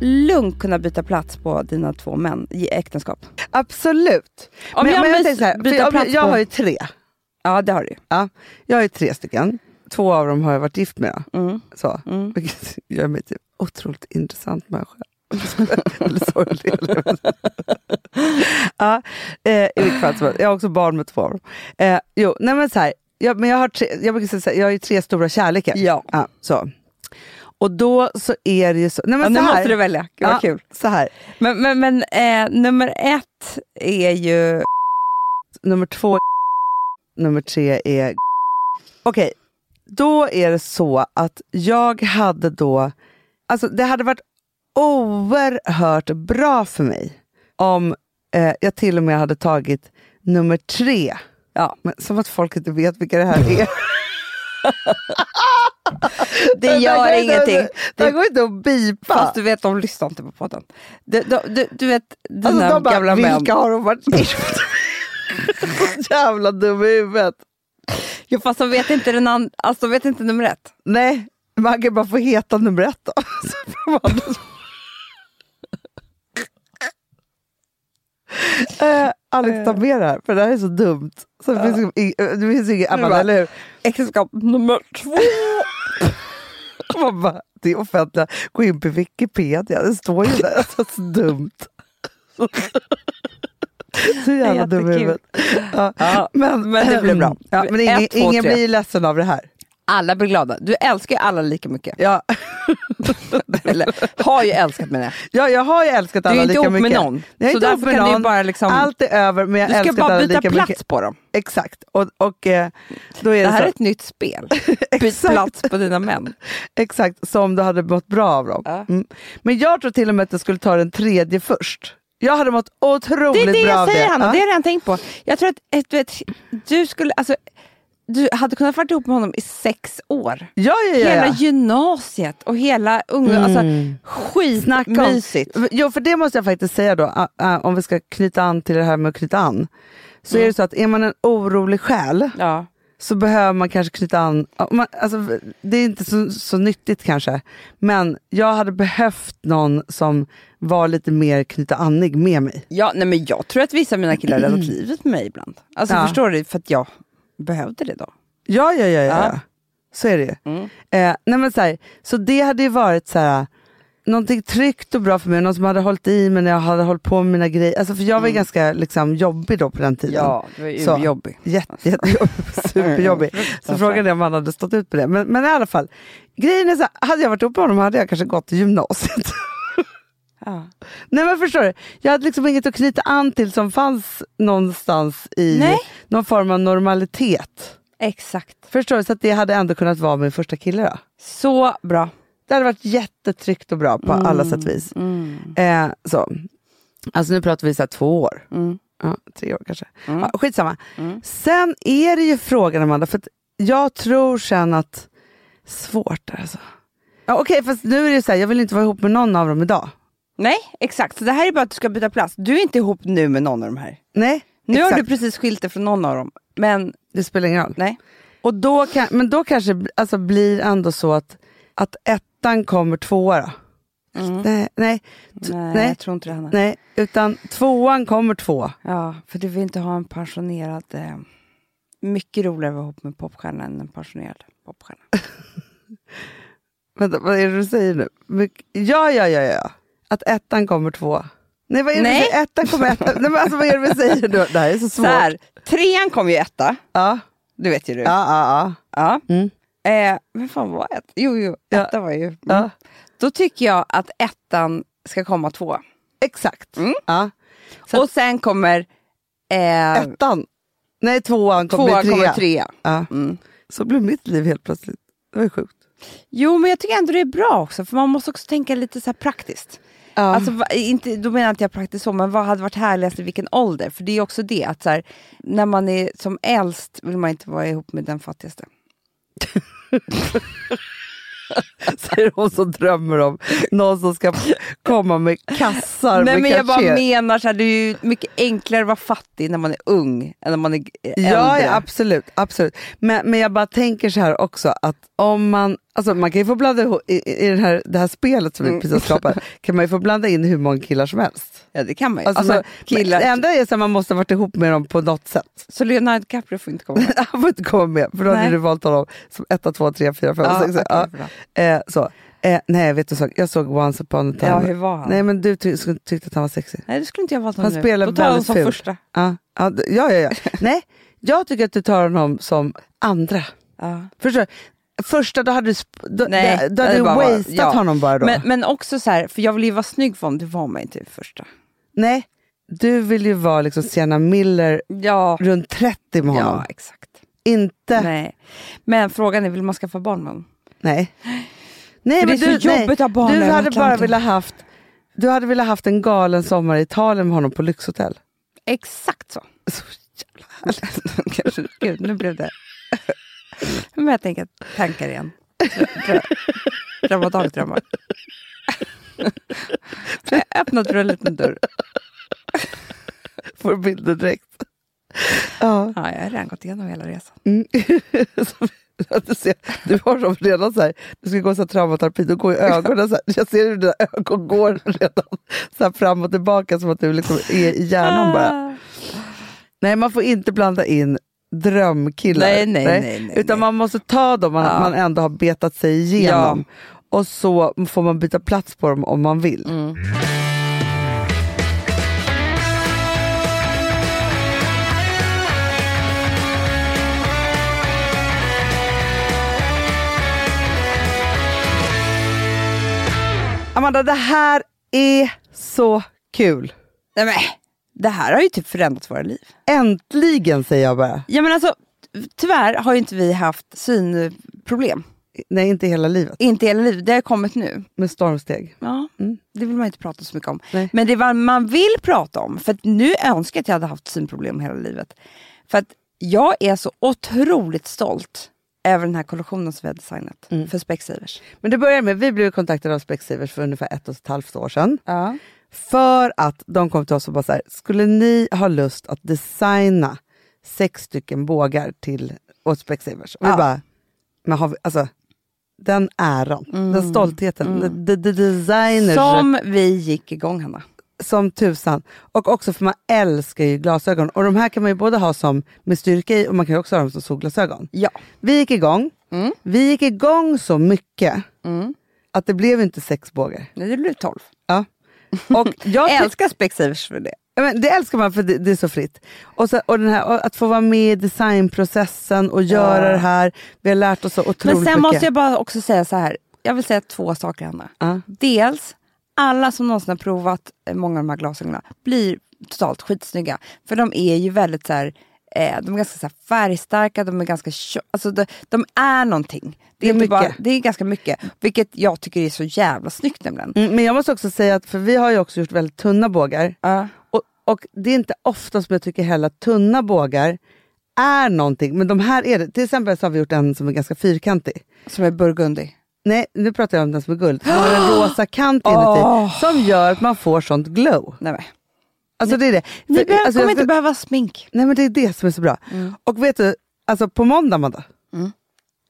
lugnt kunna byta plats på dina två män i äktenskap. Absolut. Om jag tänker måste så här, byta jag, plats jag på- har ju tre. Ja, det har du. Ja, jag har ju tre stycken. Två av dem har jag varit gift med. Mm. Så. [laughs] Vilket gör mig till otroligt intressant människa. [laughs] Eller sorglig. eller ja, eh, I vilket fall som helst. Jag har också barn med två av dem. Eh, jo, nej men så här, jag, men jag, har tre, jag brukar säga jag har ju tre stora kärlekar. Ja. Ja, så. Och då så är det ju så. Nej, men Ja, nu så här, måste du välja. Gud Ja, kul. Så här. Men, men, men eh, nummer ett är ju... Nummer två Nummer tre är Okej, då är det så att jag hade då... Alltså det hade varit oerhört bra för mig om eh, jag till och med hade tagit nummer tre. Ja, men som att folk inte vet vilka det här är. [laughs] [laughs] Det gör inte- ingenting. Det här Det- går inte att bipa. Fast du vet, de lyssnar inte på podden. Du, du, du, vet, dina Alltså, de bara, gamla män. vilka har de varit gift [laughs] Så jävla dum i huvudet. Jo, fast de vet inte, den and- alltså, vet inte nummer ett. Nej, Man kan bara få heta nummer ett då. [laughs] Eh, Alex, ta med det här, för det här är så dumt. Så det, finns, ing- det finns inget, Amanda, bara- eller hur? Äktenskap nummer två. [laughs] Man bara, det är offentliga. Gå in på Wikipedia, det står ju där. Alltså, så dumt. [laughs] Så jävla dum i huvudet. Ja. Ja, Men, men det blir bra. [laughs] Ja, men ingen, Ett, två, ingen blir ledsen av det här. Alla blir glada. Du älskar ju alla lika mycket. Ja, [laughs] Eller har ju älskat med det. ja, jag har ju älskat Du är alla inte lika ihop med mycket. någon. Jag är Så inte därför med kan någon. bara liksom- Allt är över, men jag Du ska älskar bara alla byta lika plats mycket. på dem. Exakt. Och, och eh, då är det, Det här så, är ett nytt spel. [laughs] Byt plats på dina män. Exakt, som du hade mått bra av dem. Ja. Mm. Men jag tror till och med att jag skulle ta den tredje först. Jag hade mått otroligt Det är det bra av jag säger det. Hanna, Ja. det har jag redan tänkt på. Jag tror att du, vet, du skulle, alltså, du hade kunnat vara ihop med honom i sex år. Ja, ja, ja, Hela gymnasiet och hela unga, Mm. alltså Snacka om- skitmysigt. Jo, för det måste jag faktiskt säga då, om vi ska knyta an till det här med att knyta an. Så Mm. är det så att är man en orolig själ Ja. så behöver man kanske knyta an. alltså, det är inte så, så nyttigt kanske, men jag hade behövt någon som var lite mer knyta annig med mig. Ja, nej, men jag tror att vissa av mina killar har räddat livet med mig ibland. Alltså Ja. förstår du? För att jag behövde det då. Ja, ja, ja, ja. Ja. ja. Så är det ju. Mm. Eh, nej, men så, här, så det hade ju varit så här, någonting tryggt och bra för mig, någon som hade hållit i mig när jag hade hållit på med mina grejer. Alltså, för jag var ju ganska liksom, jobbig då på den tiden. det var Så. jobbig. Jätte, jättejobbig, [laughs] superjobbig. Så frågan är om han hade stått ut med det. Men, men i alla fall, grejen är så här, hade jag varit ihop med honom hade jag kanske gått till gymnasiet. [laughs] Ja. Nej men förstår du, jag hade liksom inget att knyta an till som fanns någonstans i Nej. någon form av normalitet. Exakt. Förstår du? Så att det hade ändå kunnat vara min första kille då. Så bra. Det hade varit jättetryggt och bra på alla sätt och vis. Mm. Eh, så. Alltså nu pratar vi så här två år. Mm. Ja, tre år kanske. Mm. Ja, skitsamma. Mm. Sen är det ju frågan Amanda, för jag tror sen att svårt alltså. Ja, Okej, fast nu är det så här, jag vill inte vara ihop med någon av dem idag. Nej, exakt. Så det här är bara att du ska byta plats. Du är inte ihop nu med någon av de här. Nej, Nu exakt. har du precis skilt dig från någon av dem. Men det spelar ingen roll. nej. Och då kan, men då kanske alltså, blir ändå så att, att ettan kommer tvåa då. Mm. Nej, nej, t- Nej, nej, jag tror inte det Hanna. nej, utan tvåan kommer två. Ja, för du vill inte ha en pensionerad... Eh, mycket roligare att vara ihop med popstjärna än en pensionerad popstjärna. [laughs] Vänta, vad är det du säger nu? Myck- Ja, ja, ja, ja. Att ettan kommer två. Nej, vad är det Nej. säger? Ettan kommer ettan. Nej, men alltså, vad är det vi säger? Det här är så [laughs] Så svårt. här, trean kom ju etta. Ja, Det vet ju du. ja, ja. ja. Ja. Mm. Eh, men fan var ett? Jo, jo, Ja. etta var ju... Mm. ja. Då tycker jag att ettan ska komma två. Exakt. Mm. Ja. Så Och sen kommer... Eh, ettan. Nej, tvåan kommer tvåan trea. kommer trea. Ja. Mm. Så blev mitt liv helt plötsligt. Det var sjukt. Jo, men jag tycker ändå det är bra också, för man måste också tänka lite så praktiskt. Ja. Alltså, inte, då menar inte jag praktiskt så, men vad hade varit härligast i vilken ålder? För det är också det, att så här, när man är som äldst vill man inte vara ihop med den fattigaste. [laughs] Säger hon som drömmer om någon som ska komma med kassar Nej, med men jag bara menar, så här, det är ju mycket enklare att vara fattig när man är ung än när man är äldre. Ja, ja absolut. absolut. Men, men jag bara tänker så här också att om man, alltså man kan ju få blanda ihop, i, i den här, det här spelet som vi Mm. precis har skapat, kan man ju få blanda in hur många killar som helst. Ja, det kan man ju. Alltså, Alltså, killar, det enda är att man måste ha varit ihop med dem på något sätt. Så Leonardo DiCaprio får inte komma med? [laughs] Han får inte komma med, för då hade du valt honom som 1, 2, 3, 4, 5, Ja, 6. okej, Ja, eh, så. Eh, nej, vet du, jag såg Once upon a time. Ja, hur var han? Nej, men du ty tyckte att han var sexig. Nej, det skulle inte jag valt Han honom nu. spelar Då tar jag honom som första. Ja, ja, ja, ja. ja. [laughs] nej, jag tycker att du tar honom som andra. Ja. Förstår du? Första, då hade du, då, Nej, då, hade du bara wasteat ja. honom bara då. Men, men också så här, för jag vill ju vara snygg för honom, det var man inte i första. Nej, du vill ju vara liksom Sienna Miller Ja, runt 30 med honom. ja exakt. Inte, nej. Nej. Men frågan är, vill man skaffa barn med honom? Nej, För men det är du, så jobbigt att ha barn du hade bara velat haft du hade velat haft en galen sommar i Italien med honom på lyxhotell. Exakt så. Så jävla härligt. [laughs] Gud, nu blev det... [laughs] Men jag tänker tankar igen. Drö- Drömma dagdrömmar. [laughs] Öppnade du en liten dörr. Får bilder direkt. Ja. Ja, jag har redan gått igenom hela resan. Mm. [laughs] Du, ser, du har som redan så här, du ska gå så här traumaterapi, då går ju ögonen så här, jag ser hur dina ögon går redan så här fram och tillbaka som att du liksom är i hjärnan bara. Nej, man får inte blanda in drömkillar. Nej, nej, nej, nej, Utan nej. man måste ta dem man, Ja. man ändå har betat sig igenom. Och så får man byta plats på dem om man vill. Mm. Amanda, det här är så kul. Nej, men, det här har ju typ förändrat våra liv. Äntligen säger jag bara. Ja, men alltså, tyvärr har ju inte vi haft synproblem. Nej, inte hela livet. Inte hela livet, det har kommit nu. Med stormsteg. Ja, Det vill man inte prata så mycket om. Nej. Men det är vad man vill prata om. För nu önskar jag att jag hade haft synproblem hela livet. För att jag är så otroligt stolt över den här kollektionen som vi har designat Mm. för Specsavers. Men det börjar med, vi blev kontaktade av Specsavers för ungefär ett och ett halvt år sedan. Ja. För att de kom till oss och bara så här, skulle ni ha lust att designa sex stycken bågar till åt Specsavers? Och vi Ja. bara, men har vi, alltså den äran, den stoltheten, the, the, the designers Som vi gick igång Hanna. som tusan. Och också för man älskar ju glasögon. Och de här kan man ju både ha som med styrka i och man kan också ha dem som solglasögon. Ja. Vi gick igång. Mm. Vi gick igång så mycket Mm. att det blev inte sex bågar. Nej, det blev 12. Ja. Och jag älskar Specsavers för det. Ja, men det älskar man för det, det är så fritt. Och, så, och den här, och att få vara med i designprocessen och göra det här. Vi har lärt oss så otroligt Men sen mycket. måste jag bara också säga så här. Jag vill säga två saker Hanna. Ja. Dels, alla som någonsin har provat många av de här glasögonen blir totalt skitsnygga. För de är ju väldigt så här, eh, de är ganska så här färgstarka, de är ganska alltså de, de är någonting. Det är, Det är bara, det är ganska mycket. Vilket jag tycker är så jävla snyggt nämligen. Mm, men jag måste också säga att, för vi har ju också gjort väldigt tunna bågar. Ja. Och, och det är inte ofta som jag tycker heller att tunna bågar är någonting. Men de här är det. Till exempel så har vi gjort en som är ganska fyrkantig. Som är burgundy. Nej, nu pratar jag om den som är guld. Som har en rosa kant inuti. Åh. Som gör att man får sånt glow. Nej, men. Alltså det är det. För- behöver, alltså, kommer jag inte ska- behöva smink. Nej men det är det som är så bra. Och vet du, alltså på måndag Amanda.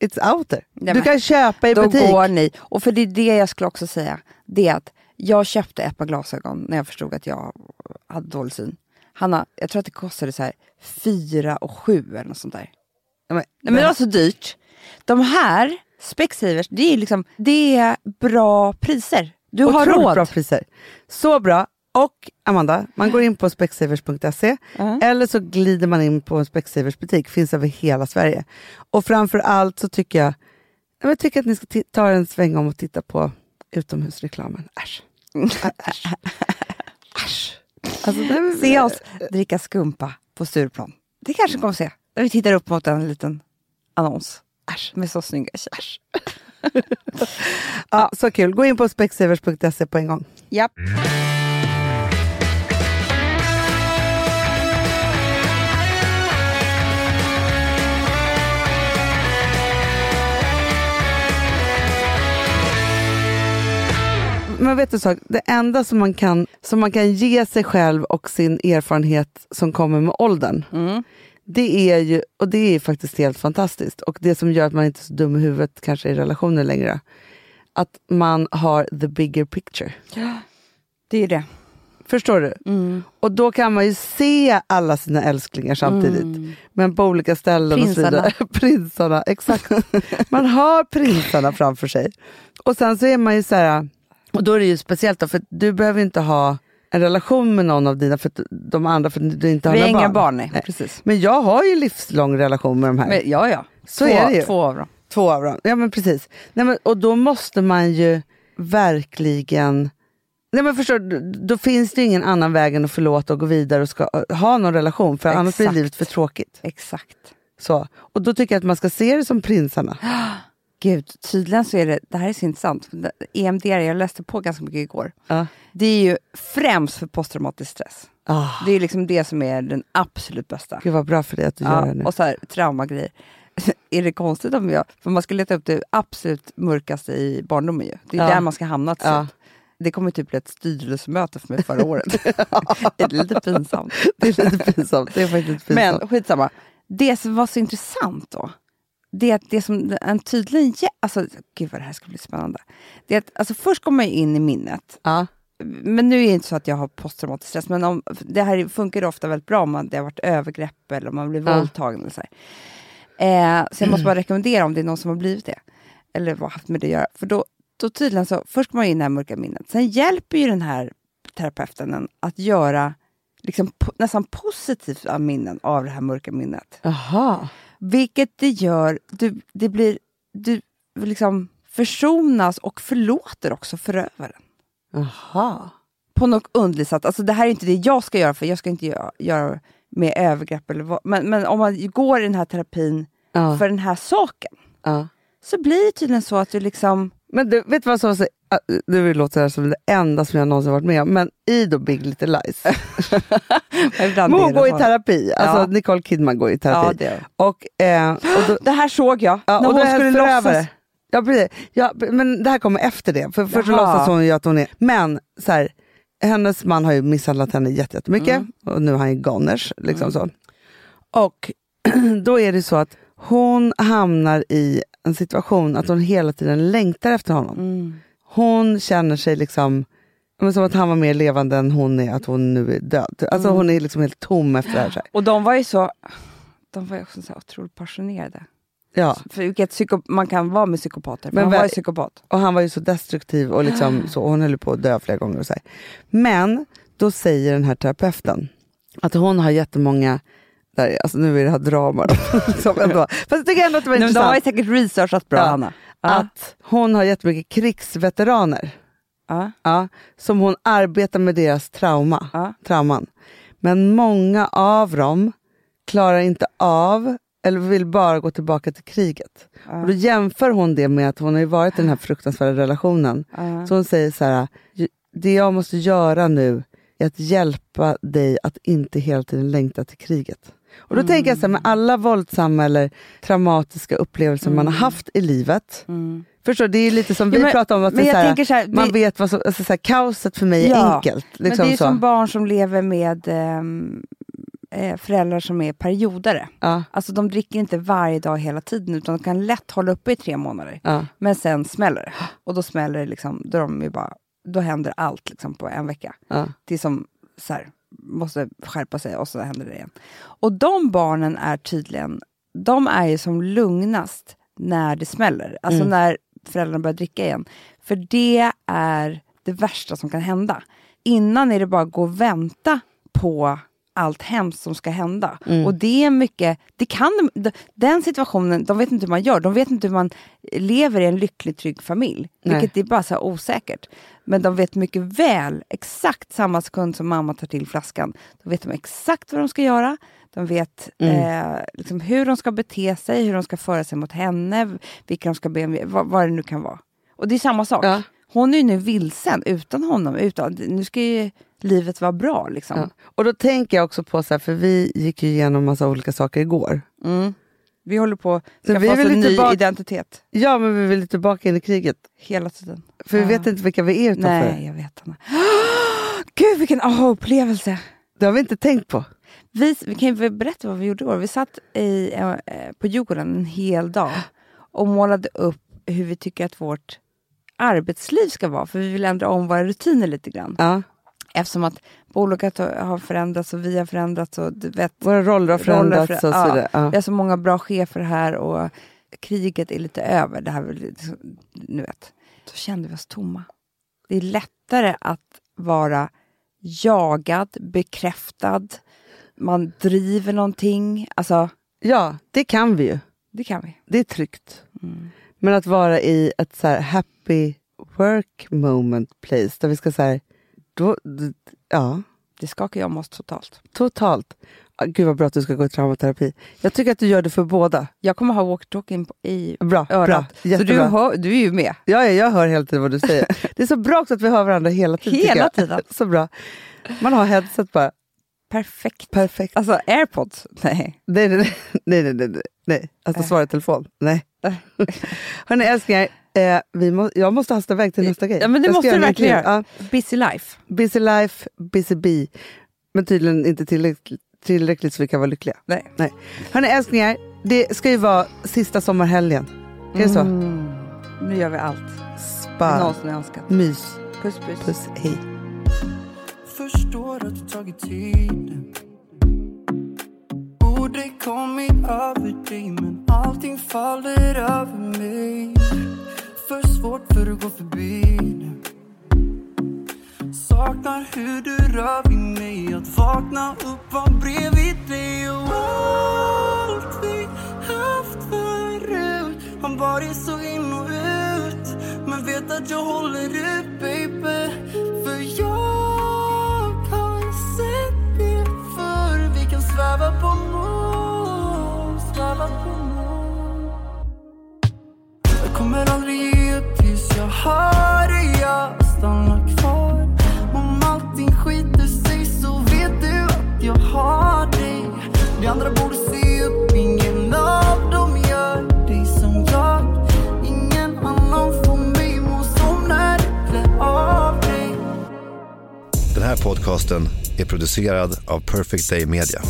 It's out there. Nej, du kan köpa i Då butik. går ni. Och för det är det jag skulle också säga. Det är att jag köpte ett par glasögon när jag förstod att jag hade dålig syn. Hanna, jag tror att det kostade så här fyra och sju eller något sånt där. Nej, men, det var så dyrt. De här Specsavers, det är liksom det är bra priser. Du har råd. bra priser. Så bra. Och Amanda, man går in på specsavers.se Ja. eller så glider man in på en Specsavers butik. Finns över hela Sverige. Och framför allt så tycker jag, jag tycker att ni ska ta en sväng om och titta på utomhusreklamen. Äsch. [laughs] Äsch. Äsch. Alltså, Se oss dricka skumpa på Stureplan. Det kanske kommer att se. När vi tittar upp mot en liten annons. Äsch, med så snygga tjejer. [laughs] Ja, så kul. Gå in på specsavers.se på en gång. Japp. Men vet du sak? Det enda som man, kan, som man kan ge sig själv och sin erfarenhet som kommer med åldern, det är ju, och det är faktiskt helt fantastiskt, och det som gör att man inte är så dum i huvudet kanske i relationer längre, att man har the bigger picture. Det är det. Förstår du? Och då kan man ju se alla sina älsklingar samtidigt, men på olika ställen och så Prinsarna. vidare. [laughs] Prinsarna, exakt. Man har prinsarna framför sig. Och sen så är man ju så här, och då är det ju speciellt då, för du behöver inte ha en relation med någon av dina, för de andra, för du inte har Vi några inga barn. barn, nej. Precis. Men jag har ju livslång relation med de här. Men, ja, ja. Så två, är det ju. Två av dem. Två av dem. Ja men precis. Nej, men, och då måste man ju verkligen Nej, men förstår, då finns det ingen annan väg än att förlåta och gå vidare och ska, ha någon relation för annars blir Exakt. livet för tråkigt. Exakt. Så. Och då tycker jag att man ska se det som prinsarna. [gasps] Gud, tydligen så är det, det här är så intressant. EMDR, jag läste på ganska mycket igår. Ja. Det är ju främst för posttraumatisk stress. Ah, Det är liksom det som är den absolut bästa. Gud vad bra för dig att du gör Ja, det nu. och så här, traumagrejer. [laughs] är det konstigt om jag... För man ska leta upp det absolut mörkaste i barndomen ju. Det är där man ska hamna till slut. Det kommer typ bli ett styrelsemöte för mig förra året. [laughs] [laughs] det är lite pinsamt. Det är lite pinsamt. Det är faktiskt lite pinsamt. Men skitsamma. Det som var så intressant då, det det som en tydligen... ge- Alltså, gud vad det här ska bli spännande. Det att, alltså, först kommer man ju in i minnet. Ja. Men nu är det inte så att jag har posttraumatisk stress, men om, det här funkar ofta väldigt bra om man, det har varit övergrepp eller om man blir Ja. våldtagen. Eller så. Eh, så jag måste bara rekommendera om det är någon som har blivit det. Eller vad haft med det att göra. För då, då tydligen så, först kommer man in i det här mörka minnet. Sen hjälper ju den här terapeuten en att göra liksom, po- nästan positiva minnen av det här mörka minnet. Jaha. Vilket det gör, du, det blir, du liksom försonas och förlåter också förövaren. Jaha. På något underligt sätt. Alltså det här är inte det jag ska göra, för jag ska inte göra, göra med övergrepp. Eller vad. Men, men om man går i den här terapin Ja. för den här saken, ja. så blir det tydligen så att du liksom... Men du, vet du vad som var så, ah, nu låter det som det enda som jag någonsin varit med om, men i då Big Little Lies. [laughs] Hon det går i terapi, alltså Ja. Nicole Kidman går i Ja, terapi. det gör och, eh, och då, Det här såg jag. Ja, när och hon det skulle låtsas. Ja, precis. Ja, men det här kommer efter det. För först låtsas hon ju att hon är... Men så här, hennes man har ju misshandlat henne jätte- jättemycket Mm. och nu är han ju goners. Liksom så. Och [clears throat] då är det så att hon hamnar i en situation att hon hela tiden längtar efter honom. Mm. Hon känner sig liksom men som att han var mer levande än hon är, att hon nu är död. Alltså Mm. hon är liksom helt tom efter det här. [gasps] Och de var ju så... De var ju också så otroligt passionerade. Ja. För vilket psyko, man kan vara med psykopater. Men han var ju psykopat. Och han var ju så destruktiv och liksom, [gasps] så, hon höll på att dö flera gånger. Och så här. Men då säger den här terapeuten att hon har jättemånga, där, alltså nu är det här drama. [laughs] ändå, fast jag tycker ändå att det var men de har intressant. säkert researchat bra, Ja. Hanna. Ja. Att hon har jättemycket krigsveteraner Ja. ja, som hon arbetar med deras trauma, Ja. trauman. Men många av dem klarar inte av eller vill bara gå tillbaka till kriget. Ja. Och då jämför hon det med att hon har varit i den här fruktansvärda relationen. Så hon säger så här, det jag måste göra nu är att hjälpa dig att inte hela tiden längta till kriget. Och då tänker jag så här, med alla våldsamma eller traumatiska upplevelser man har haft i livet. Mm. Förstår? Det är lite som vi Ja, men- pratar om, att men det är så här, tänker så här, man vi- vet vad som, alltså så här, kaoset för mig är Ja, enkelt. Men Liksom det är så. som barn som lever med ehm, eh, föräldrar som är periodare. Ja, Alltså de dricker inte varje dag hela tiden utan de kan lätt hålla uppe i tre månader. ja, Men sen smäller det. Och då smäller det liksom, då, de bara, då händer allt liksom på en vecka. ja. Det är som så här, måste skärpa sig och så händer det igen. Och de barnen är tydligen, de är ju som lugnast när det smäller. Alltså Mm. när föräldrarna börjar dricka igen. För det är det värsta som kan hända. Innan är det bara att gå och vänta på allt hemskt som ska hända. Mm. Och det är mycket, det kan de, de- den situationen, de vet inte hur man gör. De vet inte hur man lever i en lycklig, trygg familj. Nej. Vilket är bara så osäkert. Men de vet mycket väl, exakt samma sekund som mamma tar till flaskan, då vet de exakt vad de ska göra. De vet Mm. eh, liksom hur de ska bete sig, hur de ska föra sig mot henne, vilka de ska be om, vad, vad det nu kan vara. Och det är samma sak. Ja. Hon är ju nu vilsen utan honom. Utan, nu ska ju livet vara bra. Liksom. Ja. Och då tänker jag också på, så här, för vi gick ju igenom massa olika saker igår. Mm. Vi håller på att skaffa vi oss en ny identitet Ja, men vi vill tillbaka in i kriget. hela tiden. För vi Ja. vet inte vilka vi är utanför. Nej, jag vet. Hanna. [gasps] Gud, vilken aha-upplevelse! Det har vi inte tänkt på. Vi, vi kan ju berätta vad vi gjorde igår. Vi satt i, eh, på Djurgården en hel dag och målade upp hur vi tycker att vårt arbetsliv ska vara. För vi vill ändra om våra rutiner lite grann. Ja. Eftersom att bolaget har- förändrats och vi har förändrats. Och du vet, Våra roller har förändrats roller för- vidare. Ja. Vi har så många bra chefer här och kriget är lite över. Det här, är nu vet. Så kände vi oss tomma. Det är lättare att vara jagad, bekräftad. Man driver någonting. Alltså, ja, det kan vi ju. det kan vi. Det är tryggt. Mm. Men att vara i ett så här happy work moment place där vi ska så här, då, ja, Det skakar jag om oss totalt. totalt. Ah, Gud vad bra att du ska gå i traumaterapi. Jag tycker att du gör det för båda. Jag kommer ha walkie-talkie i Bra, örat. bra, så du, hör, du är ju med. Ja, ja, jag hör hela tiden vad du säger. [laughs] Det är så bra också att vi hör varandra hela tiden. Hela tiden. [laughs] Så bra. Man har headset bara. Perfekt. Perfekt. Alltså airpods? Nej. Nej, nej, nej. [laughs] nej, nej, nej, nej. nej. Alltså Äh. svara i telefon. Nej. Hörni älsklingar, eh, vi må, jag måste hasta iväg till nästa grej. Ja, men det Jag måste du en verkligen göra. Busy life. Ja, busy life, busy bee. Men tydligen inte tillräckligt, tillräckligt så vi kan vara lyckliga. Nej. Nej. Hörni älsklingar, det ska ju vara sista sommarhelgen. Är det så? Mm. Nu gör vi allt Spa, någonsin önskat. mys, Puss puss. puss, hej. Förstår att det tagit tid Borde kommit över dig men allting faller över mig för svårt för att gå förbi nu. Saknar hur du rör vid mig. Att vakna upp var bredvid dig. Och allt vi haft förut Har varit så in och ut. Men vet att jag håller ut baby. För jag har sett det förr. Vi kan sväva på moln Sväva på moln kommer aldrig ge upp tills jag har dig Jag stannar kvar. Om allting skiter sig så vet du att jag har dig. De andra borde se upp Ingen av dem gör dig som jag. Ingen annan får mig må som när du klär av dig. Den här podcasten är producerad av Perfect Day Media.